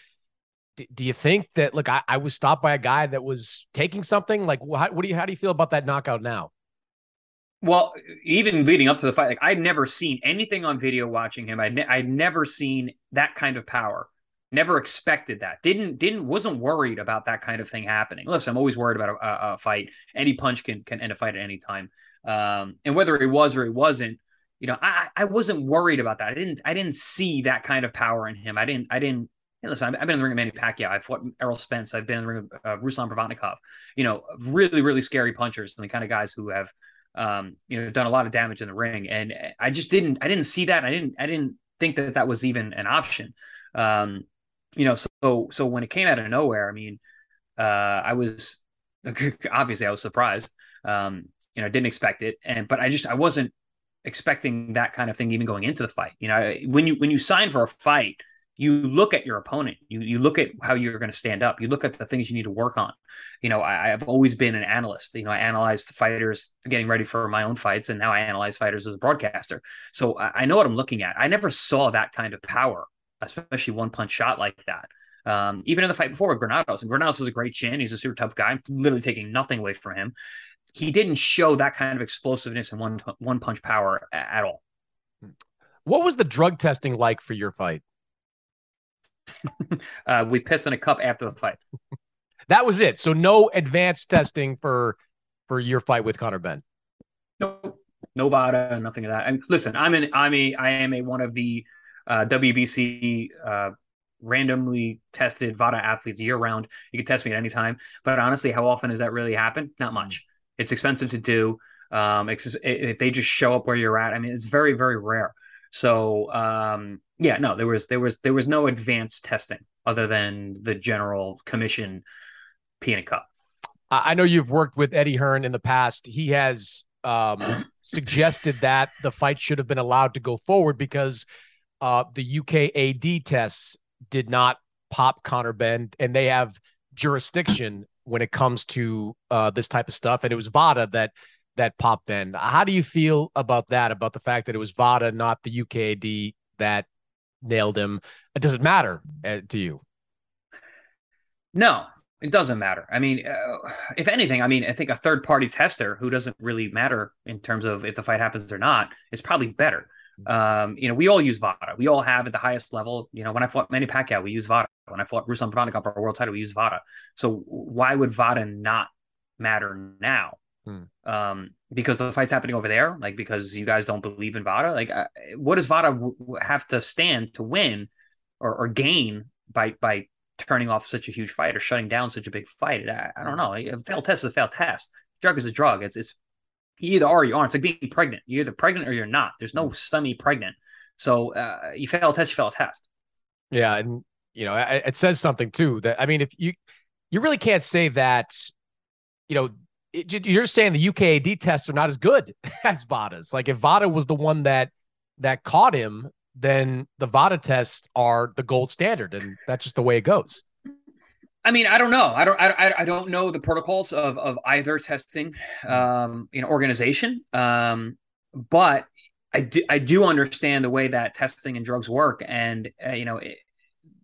d- do you think that look, I, I, was stopped by a guy that was taking something? Like, what, what do you how do you feel about that knockout now? Well, even leading up to the fight, like I'd never seen anything on video watching him. I'd, ne- I'd never seen that kind of power never expected that. Didn't didn't wasn't worried about that kind of thing happening. Listen i'm always worried about a, a fight. Any punch can can end a fight at any time. Um, and whether it was or it wasn't you know i i wasn't worried about that. I didn't i didn't see that kind of power in him. I didn't i didn't hey, listen I've, I've, been in the ring of Manny Pacquiao. I've fought Errol Spence. I've been in the ring of uh, Ruslan Provodnikov you know really really scary punchers and the kind of guys who have um, you know done a lot of damage in the ring. And I just didn't I didn't see that. I didn't I didn't think that that was even an option. Um, you know, so so when it came out of nowhere, I mean, uh, I was obviously I was surprised. Um, you know, didn't expect it, and but I just I wasn't expecting that kind of thing even going into the fight. You know, when you when you sign for a fight, you look at your opponent. You you look at how you're going to stand up. You look at the things you need to work on. You know I, have always been an analyst. You know i analyzed the fighters getting ready for my own fights and now i analyze fighters as a broadcaster. So I, I know what i'm looking at. I never saw that kind of power especially one punch shot like that um, even in the fight before with Granados, and Granados is a great chin. He's a super tough guy. I'm literally taking nothing away from him. He didn't show that kind of explosiveness and one one punch power at all. What was the drug testing like for your fight? uh, we pissed in a cup after the fight. that was it. So no advanced testing for for your fight with Conor Benn. No, no VADA, nothing of that. And listen, I'm an I'm a I am a one of the uh, WBC uh, randomly tested VADA athletes year round. You can test me at any time. But honestly, how often does that really happen? Not much. It's expensive to do. Um, if they just show up where you're at, I mean, it's very, very rare. So um, yeah, no, there was there was there was no advanced testing other than the general commission peanut cup. I know you've worked with Eddie Hearn in the past. He has um, suggested that the fight should have been allowed to go forward because uh, the UKAD tests did not pop Conor Benn, and they have jurisdiction when it comes to uh, this type of stuff. And it was VADA that that popped Benn. How do you feel about that? About the fact that it was VADA, not the UKAD, that nailed him? Does it matter uh, to you? No, it doesn't matter. I mean, uh, if anything, I mean, I think a third party tester who doesn't really matter in terms of if the fight happens or not is probably better. Um, you know, we all use VADA. We all have at the highest level. You know, when I fought Manny Pacquiao, we use VADA. When I fought Ruslan Provodnikov for our world title, we use VADA. So why would VADA not matter now? Hmm. Um, because the fight's happening over there, like because you guys don't believe in Vada. Like, uh, what does Vada w- have to stand to win or, or, gain by by turning off such a huge fight or shutting down such a big fight? I, I don't know. A failed test is a failed test. Drug is a drug. It's it's either or you aren't. It's like being pregnant. You're either pregnant or you're not. There's no hmm. semi pregnant. So uh, you fail a test, you fail a test. Yeah, and you know it, it says something too. That I mean, if you you really can't say that you know it, you're saying the UKAD tests are not as good as VADA's. Like if VADA was the one that that caught him, then the VADA tests are the gold standard, and that's just the way it goes. I mean, I don't know. I don't. I, I don't know the protocols of of either testing, um, you know, organization. Um, but I do. I do understand the way that testing and drugs work, and uh, you know, it,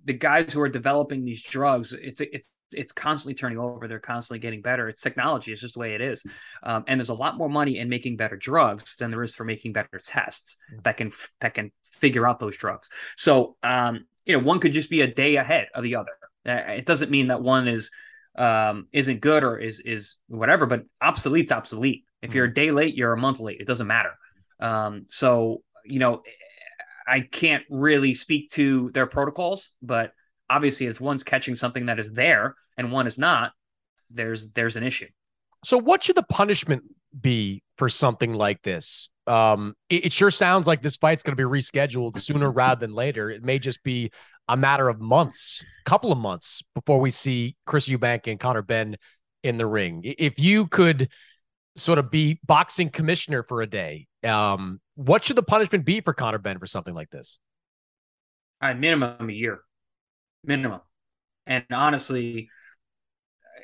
the guys who are developing these drugs, it's it's it's constantly turning over. They're constantly getting better. It's technology. It's just the way it is. Um, and there's a lot more money in making better drugs than there is for making better tests that can that can figure out those drugs. So um, you know, one could just be a day ahead of the other. It doesn't mean that one is um, isn't good or is is whatever, but obsolete's obsolete. If you're a day late, you're a month late. It doesn't matter. Um, so you know, I can't really speak to their protocols, but obviously as one's catching something that is there and one is not there's there's an issue so what should the punishment be for something like this um it, it sure sounds like this fight's going to be rescheduled sooner rather than later. It may just be a matter of months couple of months before we see chris eubank and conor benn in the ring. If you could sort of be boxing commissioner for a day um what should the punishment be for conor benn for something like this? At minimum a year. Minimum. And honestly,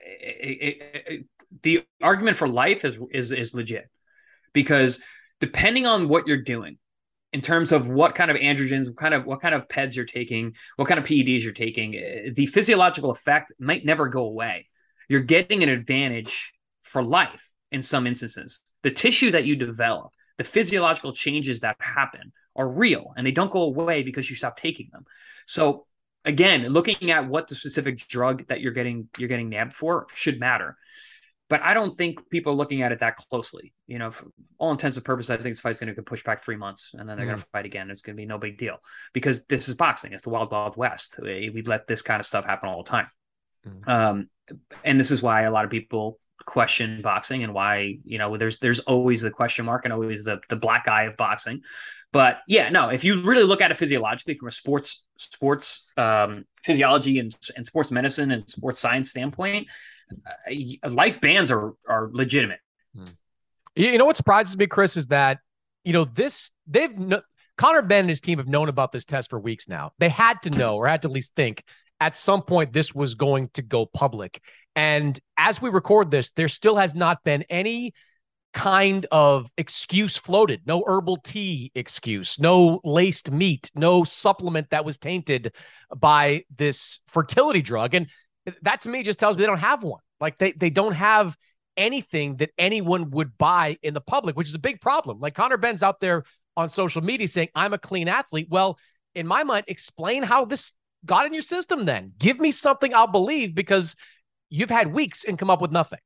it, it, it, the argument for life is is is legit. Because depending on what you're doing in terms of what kind of androgens, what kind of what kind of PEDs you're taking, what kind of PEDs you're taking, eh, the physiological effect might never go away. You're getting an advantage for life in some instances. The tissue that you develop, the physiological changes that happen are real and they don't go away because you stop taking them. So again, looking at what the specific drug that you're getting you're getting nabbed for should matter. But I don't think people are looking at it that closely. You know, for all intents and purposes, I think this fight's going to get pushed back three months, and then they're mm. going to fight again. It's going to be no big deal because this is boxing. It's the wild, wild west. We, we let this kind of stuff happen all the time. Mm. Um, and this is why a lot of people question boxing and why you know there's there's always the question mark and always the the black eye of boxing but yeah no if you really look at it physiologically from a sports sports um, physiology and, and sports medicine and sports science standpoint life bans are are legitimate hmm. you know what surprises me chris is that you know this they've no, Conor Benn and his team have known about this test for weeks now. They had to know or had to at least think at some point this was going to go public. And as we record this, there still has not been any kind of excuse floated. No herbal tea excuse, no laced meat, no supplement that was tainted by this fertility drug. And that to me just tells me they don't have one. Like they they don't have anything that anyone would buy in the public, which is a big problem. Like Conor Benn's out there on social media saying, I'm a clean athlete. Well, in my mind, explain how this got in your system then. Give me something I'll believe because you've had weeks and come up with nothing.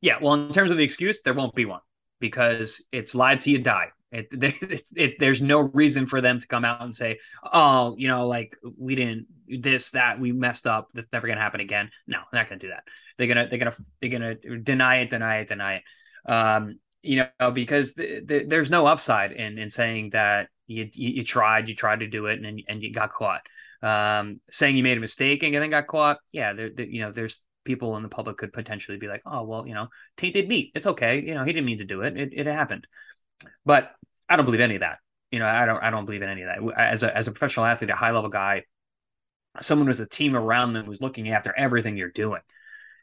Yeah, well, in terms of the excuse, there won't be one because it's lied to you, die. It, it, there's no reason for them to come out and say, "Oh, you know, like we didn't this, that, we messed up. That's never gonna happen again." No, they're not gonna do that. They're gonna, they're gonna, they're gonna deny it, deny it, deny it. Um, you know, because the, the, there's no upside in in saying that you, you, you tried, you tried to do it, and and you got caught. Um, saying you made a mistake and then got caught, yeah, there, there, you know, there's people in the public could potentially be like, oh, well, you know, tainted meat. It's okay. You know, he didn't mean to do it. It, it happened. But I don't believe any of that. You know, I don't, I don't believe in any of that. As a, as a professional athlete, a high level guy, someone who's a team around them who's looking after everything you're doing.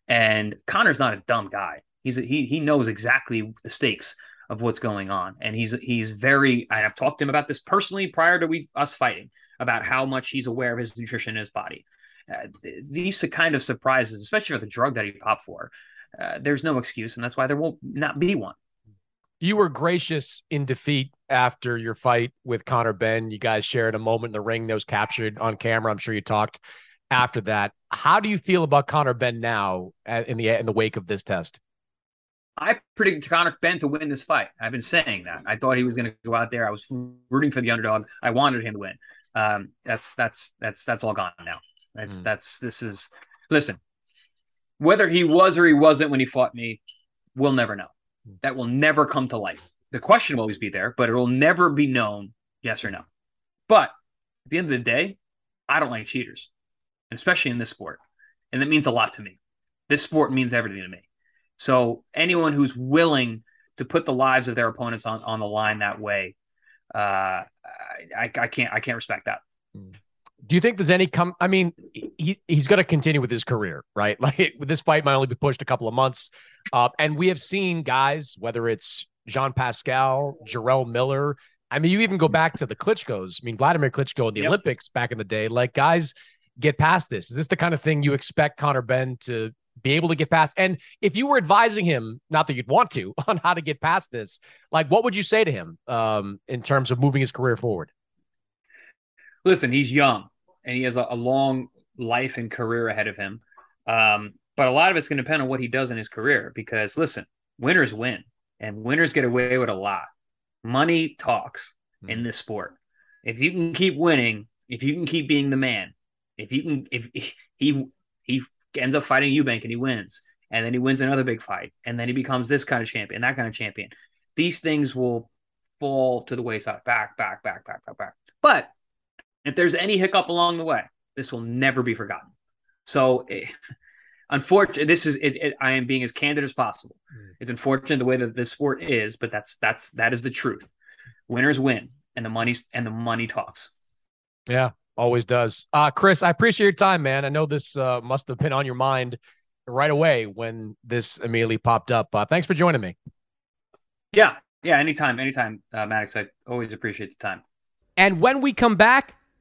And Conor's not a dumb guy. He's a, he he knows exactly the stakes of what's going on, and he's he's very. I have talked to him about this personally prior to we us fighting about how much he's aware of his nutrition in his body uh, these kind of surprises, especially for the drug that he popped for, uh, there's no excuse, and that's why there won't not be one. You were gracious in defeat after your fight with Conor Benn. You guys shared a moment in the ring that was captured on camera. I'm sure you talked after that. How do you feel about Conor Benn now uh, in the in the wake of this test? I predicted Conor Benn to win this fight. I've been saying that. I thought he was going to go out there. I was rooting for the underdog. I wanted him to win. Um, that's that's that's that's all gone now. That's mm. that's this is listen. Whether he was or he wasn't when he fought me, we'll never know. That will never come to light. The question will always be there, but it will never be known yes or no. But at the end of the day, I don't like cheaters, especially in this sport. And that means a lot to me. This sport means everything to me. So anyone who's willing to put the lives of their opponents on, on the line that way, uh, I, I can't I can't respect that. Hmm do you think there's any come? I mean, he he's going to continue with his career, right? Like this fight might only be pushed a couple of months, uh, and we have seen guys, whether it's Jean Pascal, Jarrell Miller. I mean, you even go back to the Klitschko's. I mean, Vladimir Klitschko in the yep. Olympics back in the day. Like guys get past this. Is this the kind of thing you expect Conor Benn to be able to get past? And if you were advising him, not that you'd want to, on how to get past this, like what would you say to him um, in terms of moving his career forward? Listen, he's young and he has a, a long life and career ahead of him. Um, but a lot of it's going to depend on what he does in his career because listen, winners win and winners get away with a lot. Money talks mm-hmm. in this sport. If you can keep winning, if you can keep being the man, if you can, if he he ends up fighting Eubank and he wins, and then he wins another big fight, and then he becomes this kind of champion, that kind of champion. These things will fall to the wayside, back, back, back, back, back, back. But if there's any hiccup along the way, this will never be forgotten. So, it, unfortunately, this is it, it, I am being as candid as possible. Mm. It's unfortunate the way that this sport is, but that's that's that is the truth. Winners win, and the money and the money talks. Yeah, always does. Uh, Chris, I appreciate your time, man. I know this uh, must have been on your mind right away when this immediately popped up. Uh, thanks for joining me. Yeah, yeah, anytime, anytime, uh, Mannix. I always appreciate the time. And when we come back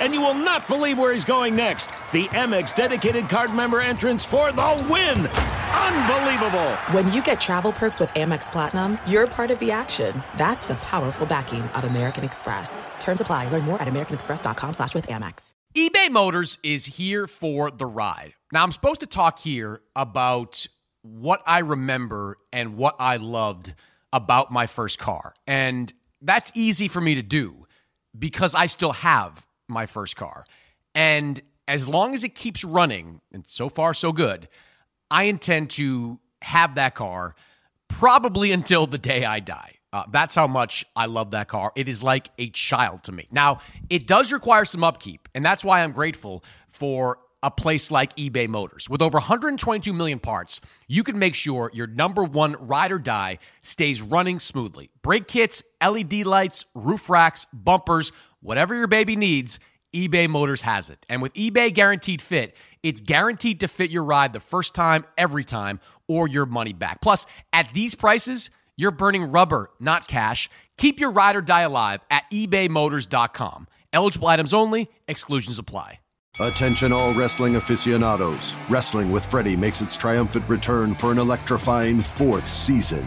And you will not believe where he's going next. The Amex dedicated card member entrance for the win! Unbelievable! When you get travel perks with Amex Platinum, you're part of the action. That's the powerful backing of American Express. Terms apply. Learn more at americanexpress.com slash with Amex. eBay Motors is here for the ride. Now, I'm supposed to talk here about what I remember and what I loved about my first car. And that's easy for me to do because I still have my first car. And as long as it keeps running, and so far so good, I intend to have that car probably until the day I die. Uh, that's how much I love that car. It is like a child to me. Now, it does require some upkeep, and that's why I'm grateful for a place like eBay Motors. With over 122 million parts, you can make sure your number one ride or die stays running smoothly. Brake kits, LED lights, roof racks, bumpers, whatever your baby needs, eBay Motors has it. And with eBay Guaranteed Fit, it's guaranteed to fit your ride the first time, every time, or your money back. Plus, at these prices, you're burning rubber, not cash. Keep your ride or die alive at ebaymotors.com. Eligible items only, exclusions apply. Attention, all wrestling aficionados. Wrestling with Freddie makes its triumphant return for an electrifying fourth season.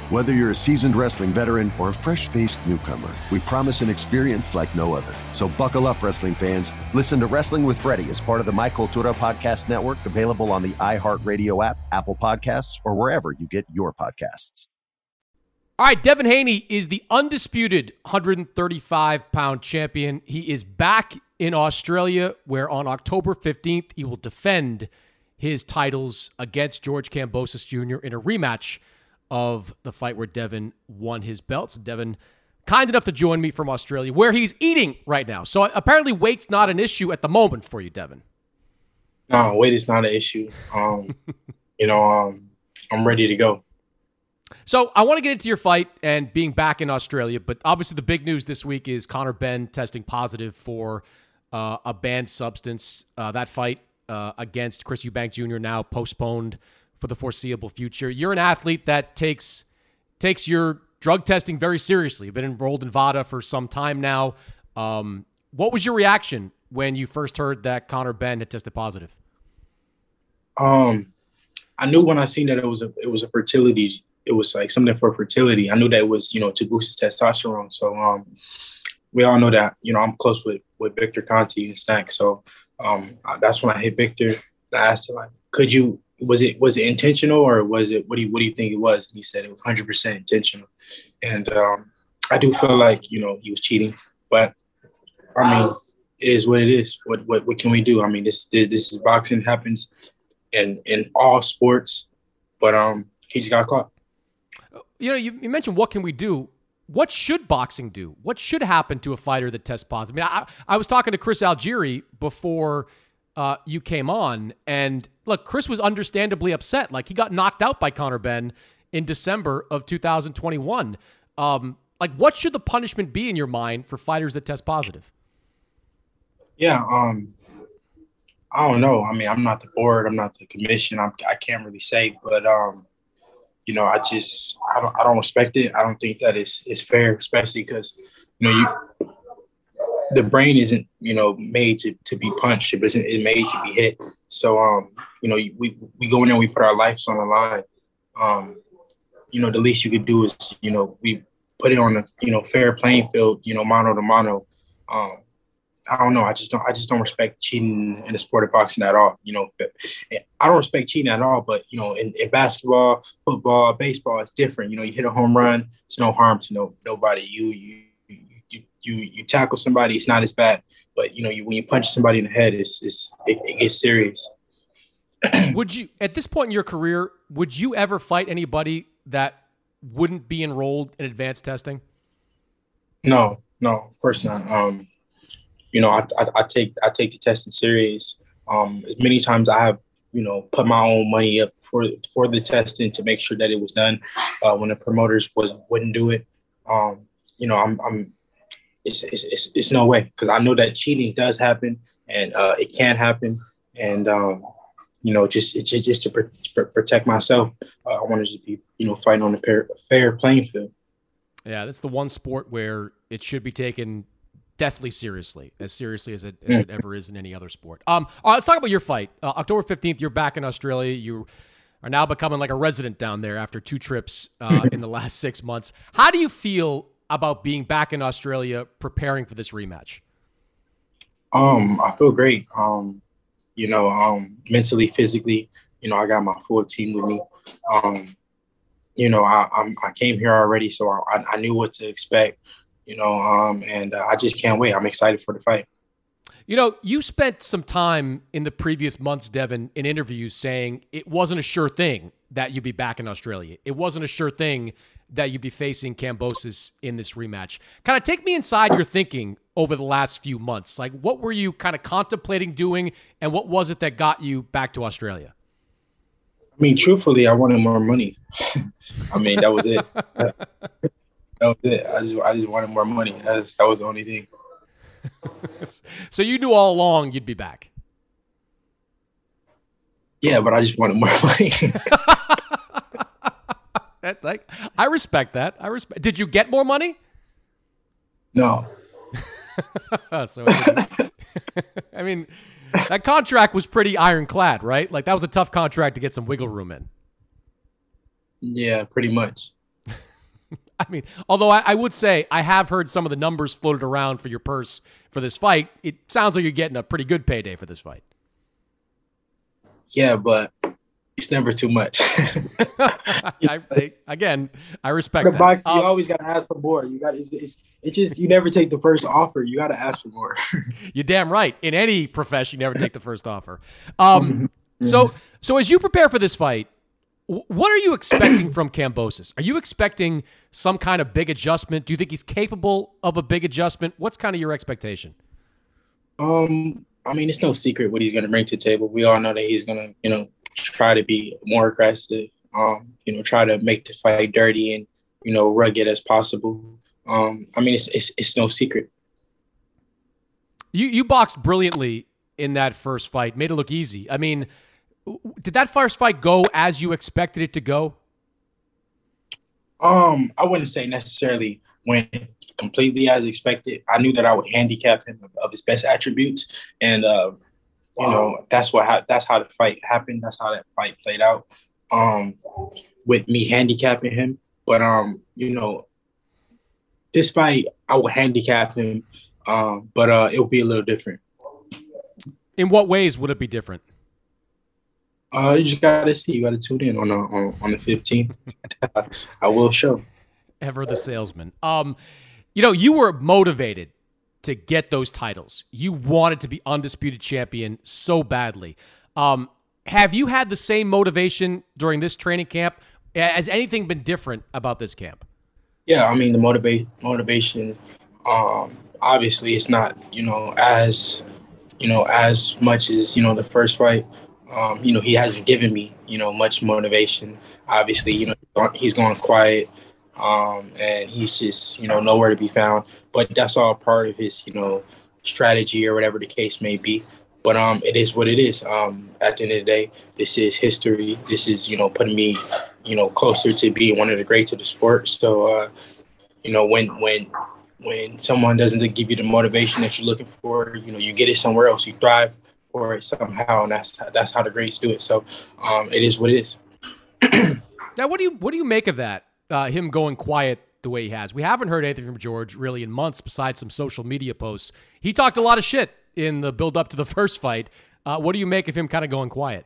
Whether you're a seasoned wrestling veteran or a fresh faced newcomer, we promise an experience like no other. So buckle up, wrestling fans. Listen to Wrestling with Freddie as part of the My Cultura Podcast Network, available on the iHeartRadio app, Apple Podcasts, or wherever you get your podcasts. All right, Devin Haney is the undisputed 135 pound champion. He is back in Australia, where on October 15th, he will defend his titles against George Kambosos Jr. in a rematch of the fight where Devin won his belts. Devin, kind enough to join me from Australia, where he's eating right now. So apparently, weight's not an issue at the moment for you, Devin. No, weight is not an issue. Um, you know, um, I'm ready to go. So I want to get into your fight and being back in Australia, but obviously the big news this week is Conor Benn testing positive for uh, a banned substance. Uh, that fight uh, against Chris Eubank Jr. now postponed for the foreseeable future. You're an athlete that takes takes your drug testing very seriously. You've been enrolled in VADA for some time now. Um, what was your reaction when you first heard that Conor Benn had tested positive? Um, I knew when I seen that it was a it was a fertility. It was like something for fertility. I knew that it was you know to boost his testosterone. So um, we all know that you know I'm close with with Victor Conte and SNAC. So um, that's when I hit Victor. I asked him like, could you was it was it intentional or was it what do you what do you think it was? And he said it was hundred percent intentional. And um, I do feel like you know he was cheating, but I mean it is what it is. What what what can we do? I mean this this is boxing happens in in all sports, but um he just got caught. You know, you, you mentioned what can we do. What should boxing do? What should happen to a fighter that tests positive? I mean, I, I was talking to Chris Algieri before uh, you came on, and look, Chris was understandably upset. Like he got knocked out by Conor Benn in December of 2021. Um, like, what should the punishment be in your mind for fighters that test positive? Yeah, um, I don't know. I mean, I'm not the board. I'm not the commission. I'm, I can't really say, but um, you know, I just I don't I don't respect it. I don't think that is is fair, especially because you know you the brain isn't you know made to, to be punched it isn't made to be hit so um you know we we go in there we put our lives on the line um you know the least you could do is you know we put it on a you know fair playing field you know mano to mano um I don't know. I just don't. I just don't respect cheating in the sport of boxing at all. You know, I don't respect cheating at all. But you know, in, in basketball, football, baseball, it's different. You know, you hit a home run, it's no harm to no nobody. You you you you tackle somebody, it's not as bad. But you know, you, when you punch somebody in the head, it's, it's it, it gets serious. would you, at this point in your career, would you ever fight anybody that wouldn't be enrolled in advanced testing? No, no, of course not. Um, you know, I, I, I take I take the testing serious. Um, many times I have you know put my own money up for for the testing to make sure that it was done uh, when the promoters was wouldn't do it. Um, you know, I'm I'm it's it's it's, it's no way because I know that cheating does happen and uh, it can happen, and um, you know, just it's just, just to pr- protect myself. Uh, I want to just be you know fighting on a fair, fair playing field. Yeah, that's the one sport where it should be taken deathly seriously, as seriously as it, as it ever is in any other sport. Um, all right, let's talk about your fight. Uh, October 15th, you're back in Australia. You are now becoming like a resident down there after two trips uh, in the last six months. How do you feel about being back in Australia preparing for this rematch? Um, I feel great. Um, you know, um, mentally, physically, you know, I got my full team with me. Um, you know, I, I'm, I came here already, so I, I knew what to expect you know, um, and uh, I just can't wait. I'm excited for the fight. You know, you spent some time in the previous months, Devin, in interviews saying it wasn't a sure thing that you'd be back in Australia. It wasn't a sure thing that you'd be facing Kambosos in this rematch. Kind of take me inside your thinking over the last few months. Like, what were you kind of contemplating doing, and what was it that got you back to Australia? I mean, truthfully, I wanted more money. I mean, that was it. that was it. I just I just wanted more money. That's, that was the only thing. so you knew all along you'd be back. Yeah, but I just wanted more money. That, like, I respect that. I respect. Did you get more money? No. so, I mean, that contract was pretty ironclad, right? Like that was a tough contract to get some wiggle room in. Yeah, pretty much. I mean, although I, I, would say I have heard some of the numbers floated around for your purse for this fight. It sounds like you're getting a pretty good payday for this fight. Yeah, but it's never too much. I, I, again, I respect the that. box. You um, always got to ask for more. You got it's, it's, it's just you never take the first offer. You got to ask for more. you're damn right. In any profession, you never take the first offer. Um, so so as you prepare for this fight, what are you expecting from Kambosos? Are you expecting some kind of big adjustment? Do you think he's capable of a big adjustment? What's kind of your expectation? Um, I mean, it's no secret what he's going to bring to the table. We all know that he's going to, you know, try to be more aggressive. Um, you know, try to make the fight dirty and you know rugged as possible. Um, I mean, it's it's it's no secret. You you boxed brilliantly in that first fight. Made it look easy. I mean did that first fight go as you expected it to go? Um, I wouldn't say necessarily went completely as expected. I knew that I would handicap him of, his best attributes, and uh, you know that's what ha- that's how the fight happened. That's how that fight played out. Um, with me handicapping him, but um, you know, this fight I will handicap him, um, but uh, it will be a little different. In what ways would it be different? Uh, you just gotta see. You gotta tune in on the, on, on the fifteenth. I will show. Ever the salesman. Um, you know, you were motivated to get those titles. You wanted to be undisputed champion so badly. Um, have you had the same motivation during this training camp? Has anything been different about this camp? Yeah, I mean the motivate motivation. Um, obviously, it's not you know as you know as much as you know the first fight um, you know, he hasn't given me, you know, much motivation. Obviously, you know, he's gone quiet, um, and he's just, you know, nowhere to be found. But that's all part of his, you know, strategy or whatever the case may be. But um, it is what it is. Um, at the end of the day, this is history. This is, you know, putting me, you know, closer to being one of the greats of the sport. So, uh, you know, when when when someone doesn't give you the motivation that you're looking for, you know, you get it somewhere else. You thrive for it somehow, and that's that's how the greats do it. So um, it is what it is. now, what do you what do you make of that? Uh, him going quiet the way he has. We haven't heard anything from George really in months, besides some social media posts. He talked a lot of shit in the build up to the first fight. Uh, what do you make of him kind of going quiet?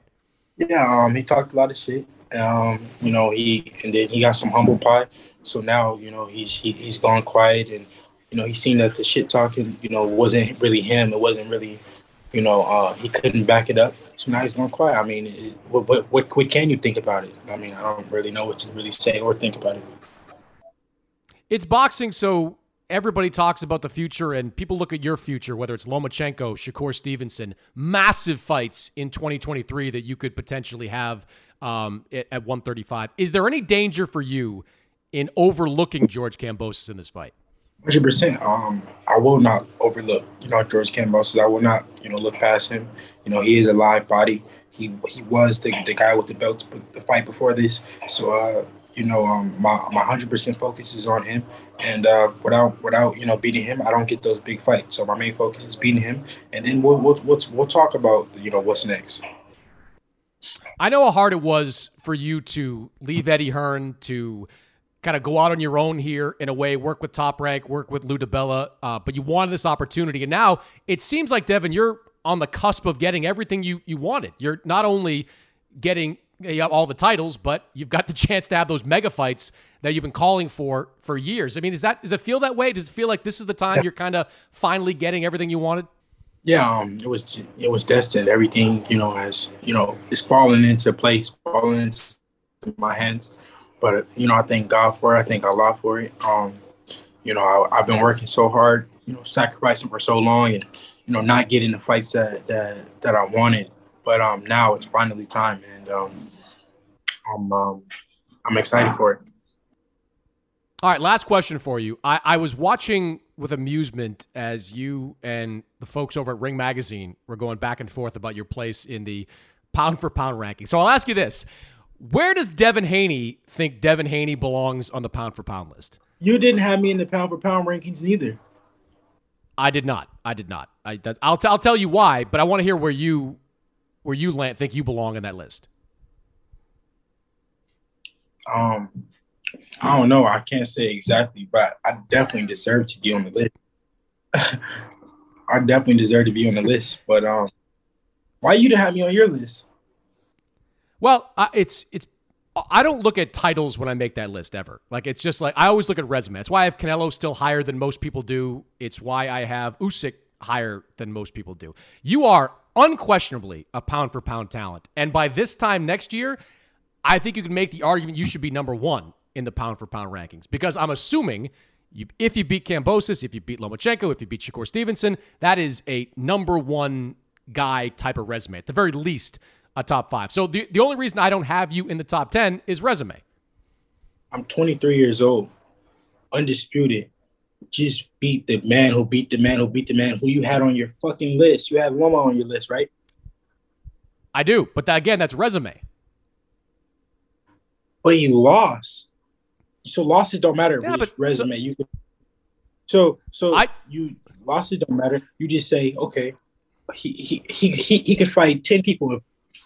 Yeah, um, he talked a lot of shit. Um, you know, he and then he got some humble pie. So now, you know, he's he, he's gone quiet and you know, he's seen that the shit talking, you know, wasn't really him. It wasn't really you know, uh, he couldn't back it up. So now he's going quiet. I mean, it, what, what, what, what can you think about it? I mean, I don't really know what to really say or think about it. It's boxing, so everybody talks about the future, and people look at your future, whether it's Lomachenko, Shakur Stevenson, massive fights in 2023 that you could potentially have um, at, at 135. Is there any danger for you in overlooking George Kambosos in this fight? Hundred percent. Um, I will not overlook, you know, George Kambosos. I will not, you know, look past him. You know, he is a live body. He he was the, the guy with the belt the fight before this. So, uh, you know, um, my my hundred percent focus is on him, and uh, without without you know beating him, I don't get those big fights. So my main focus is beating him, and then we'll we'll we'll, we'll talk about you know what's next. I know how hard it was for you to leave Eddie Hearn to kind of go out on your own here in a way, work with Top Rank, work with Lou DiBella, uh, but you wanted this opportunity, and now it seems like Devin, you're on the cusp of getting everything you you wanted. You're not only getting you have all the titles, but you've got the chance to have those mega fights that you've been calling for for years. I mean, is that does it feel that way? Does it feel like this is the time yeah. you're kind of finally getting everything you wanted? Yeah, um, it was it was destined. Everything you know has you know is falling into place, falling into my hands. But you know, I thank God for it. I thank Allah for it. Um, you know, I, I've been working so hard, you know, sacrificing for so long, and you know, not getting the fights that that that I wanted. But um, now it's finally time, and um, I'm um, I'm excited for it. All right, last question for you. I, I was watching with amusement as you and the folks over at Ring Magazine were going back and forth about your place in the pound for pound ranking. So I'll ask you this. Where does Devin Haney think Devin Haney belongs on the pound for pound list? You didn't have me in the pound for pound rankings neither. I did not. I did not. I, will t- I'll tell you why, but I want to hear where you where you land, think you belong in that list. Um, I don't know. I can't say exactly, but I definitely deserve to be on the list. I definitely deserve to be on the list. But um, why you didn't have me on your list? Well, uh, it's it's. I don't look at titles when I make that list ever. Like it's just like I always look at resume. That's why I have Canelo still higher than most people do. It's why I have Usyk higher than most people do. You are unquestionably a pound for pound talent, and by this time next year, I think you can make the argument you should be number one in the pound for pound rankings because I'm assuming you, if you beat Kambosos, if you beat Lomachenko, if you beat Shakur Stevenson, that is a number one guy type of resume. At the very least, a top five. So the, the only reason I don't have you in the top 10 is resume. I'm 23 years old, undisputed. Just beat the man who beat the man who beat the man who you had on your fucking list. You have Loma on your list, right? I do. But that, again, that's resume but you lost. So losses don't matter. Yeah, but resume. So, you so so I, you losses don't matter. You just say, okay, he he he he, he could fight ten people. If,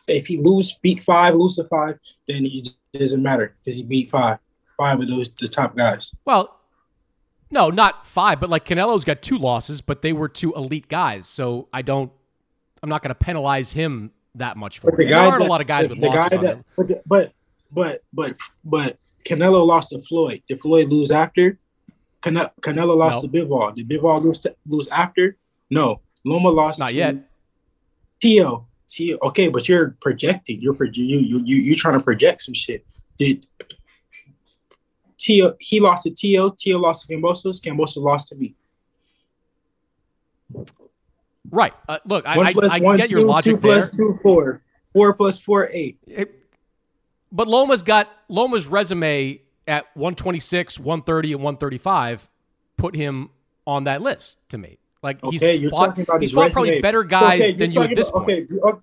if he lose, beat five, lose the five, then it doesn't matter because he beat five, five of those the top guys. Well, no, not five, but like Canelo's got two losses, but they were two elite guys. So I don't, I'm not going to penalize him that much for but the it. Guy there aren't that, a lot of guys the, with the losses guy that, but, but but but but Canelo lost to Floyd. Did Floyd lose after? Cane- Canelo lost no. to Bivol. Did Bivol lose to, lose after? No. Loma lost. Not yet. Tio. Tio. Okay, but you're projecting. You're pro- you you you you're trying to project some shit. Did Tio? He lost to Tio. Tio lost to Kambosos. Kambosos lost to me. Right. Uh, look, I, I, I one, get your logic two there. Plus two, four. Four plus four, eight. It, but Loma's got Loma's resume at 126, 130, and 135 put him on that list to me. Like he's you're fought, talking about he's fought resume. probably better guys okay, than you at this about, point. Okay,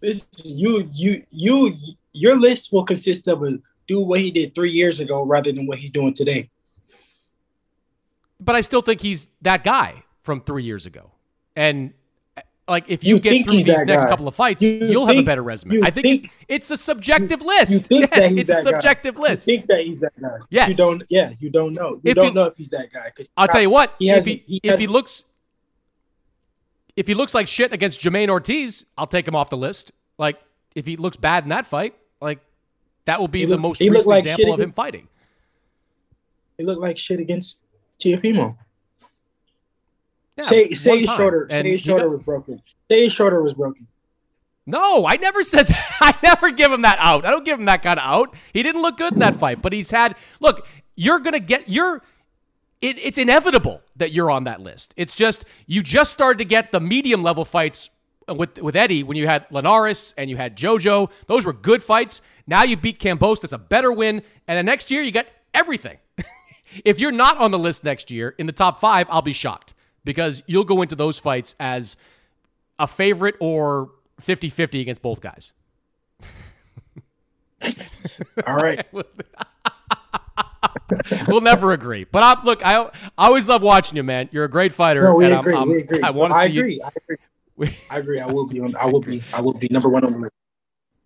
this you you you your list will consist of a do what he did three years ago rather than what he's doing today. But I still think he's that guy from three years ago. And like if you, you get through these next guy. couple of fights, you will have a better resume. I think, think it's, it's, a subjective list. yes, it's a subjective guy. list. You think that he's that guy. Yes. You don't. Yeah, you don't know. You if don't know if he's that guy. Because I'll tell you what. He if he, he if he looks if he looks like shit against Jamaine Ortiz, I'll take him off the list. Like if he looks bad in that fight, like that will be the most recent like example of him fighting. He looked like shit against Teofimo. Yeah, say say his shoulder. Say his shoulder was broken. Say his shoulder was broken. No, I never said that. I never give him that out. I don't give him that kind of out. He didn't look good in that fight, but he's had. Look, you're gonna get. You're. It, it's inevitable that you're on that list. It's just you just started to get the medium level fights Uh, with with Eddie when you had Linares and you had JoJo. Those were good fights. Now you beat Cambos. That's a better win. And the next year you got everything. if you're not on the list next year in the top five, I'll be shocked because you'll go into those fights as a favorite or 50 50 against both guys. All right. we'll never agree. But I, look, I, I always love watching you, man. You're a great fighter. No, we and agree. I'm, we agree. I want to see agree. you. I agree. I agree. I will be on. I will be. I will be number one on the list.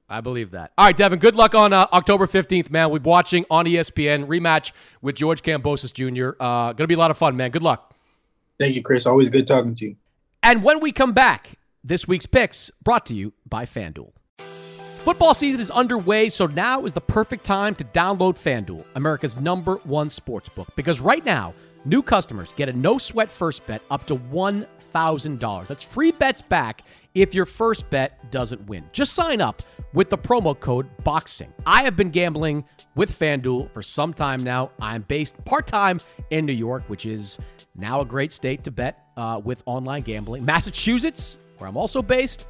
I believe that. All right, Devin. Good luck on uh, October fifteenth, man. We'll be watching on ESPN rematch with George Kambosos Jr. Uh, gonna be a lot of fun, man. Good luck. Thank you, Chris. Always good talking to you. And when we come back, this week's picks brought to you by FanDuel. Football season is underway, so now is the perfect time to download FanDuel, America's number one sports book. Because right now, new customers get a no sweat first bet up to $1,000. That's free bets back if your first bet doesn't win. Just sign up with the promo code BOXING. I have been gambling with FanDuel for some time now. I'm based part time in New York, which is now a great state to bet uh, with online gambling. Massachusetts, where I'm also based,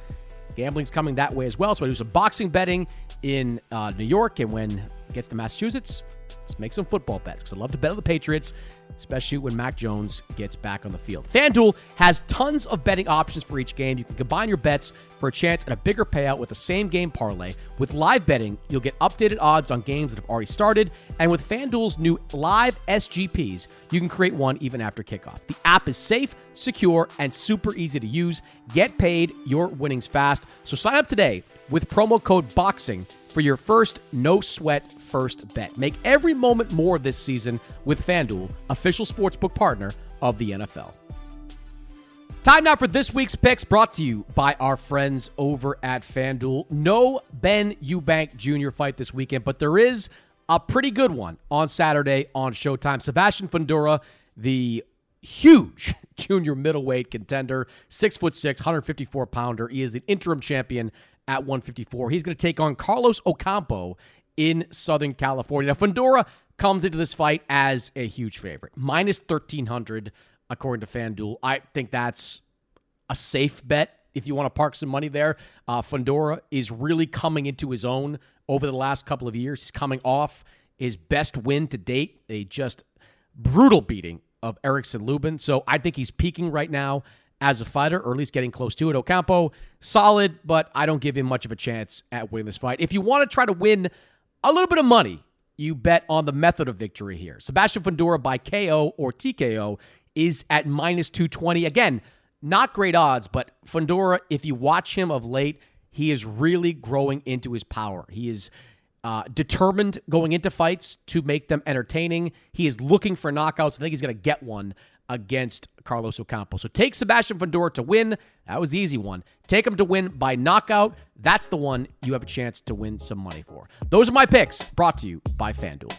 gambling's coming that way as well. So I do some boxing betting in uh, New York, and when it gets to Massachusetts, let's make some football bets because I love to bet on the Patriots, especially when Mac Jones gets back on the field. FanDuel has tons of betting options for each game. You can combine your bets for a chance at a bigger payout with the same game parlay. With live betting, you'll get updated odds on games that have already started. And with FanDuel's new live SGPs, you can create one even after kickoff. The app is safe, secure, and super easy to use. Get paid your winnings fast. So sign up today with promo code BOXING for your first no sweat first bet. Make every moment more this season with FanDuel, official sportsbook partner of the NFL. Time now for this week's picks brought to you by our friends over at FanDuel. No Benn Eubank Jr. fight this weekend, but there is a pretty good one on Saturday on Showtime. Sebastian Fundora, the huge junior middleweight contender, six foot six, 154 pounder. He is the interim champion at 154. He's going to take on Carlos Ocampo in Southern California. Now, Fundora comes into this fight as a huge favorite, minus 1300 according to FanDuel. I think that's a safe bet if you want to park some money there. Uh, Fundora is really coming into his own over the last couple of years. He's coming off his best win to date, a just brutal beating of Erickson Lubin. So I think he's peaking right now as a fighter, or at least getting close to it. Ocampo, solid, but I don't give him much of a chance at winning this fight. If you want to try to win a little bit of money, you bet on the method of victory here. Sebastian Fundora by KO or TKO is at minus 220. Again, not great odds, but Fundora, if you watch him of late, he is really growing into his power. He is uh, determined going into fights to make them entertaining. He is looking for knockouts. I think he's going to get one against Carlos Ocampo. So take Sebastian Fundora to win. That was the easy one. Take him to win by knockout. That's the one you have a chance to win some money for. Those are my picks brought to you by FanDuel.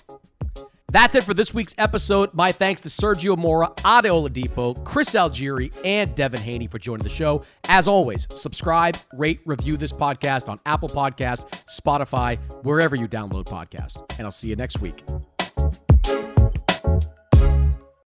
That's it for this week's episode. My thanks to Sergio Mora, Ade Oladipo, Chris Algieri, and Devin Haney for joining the show. As always, subscribe, rate, review this podcast on Apple Podcasts, Spotify, wherever you download podcasts. And I'll see you next week.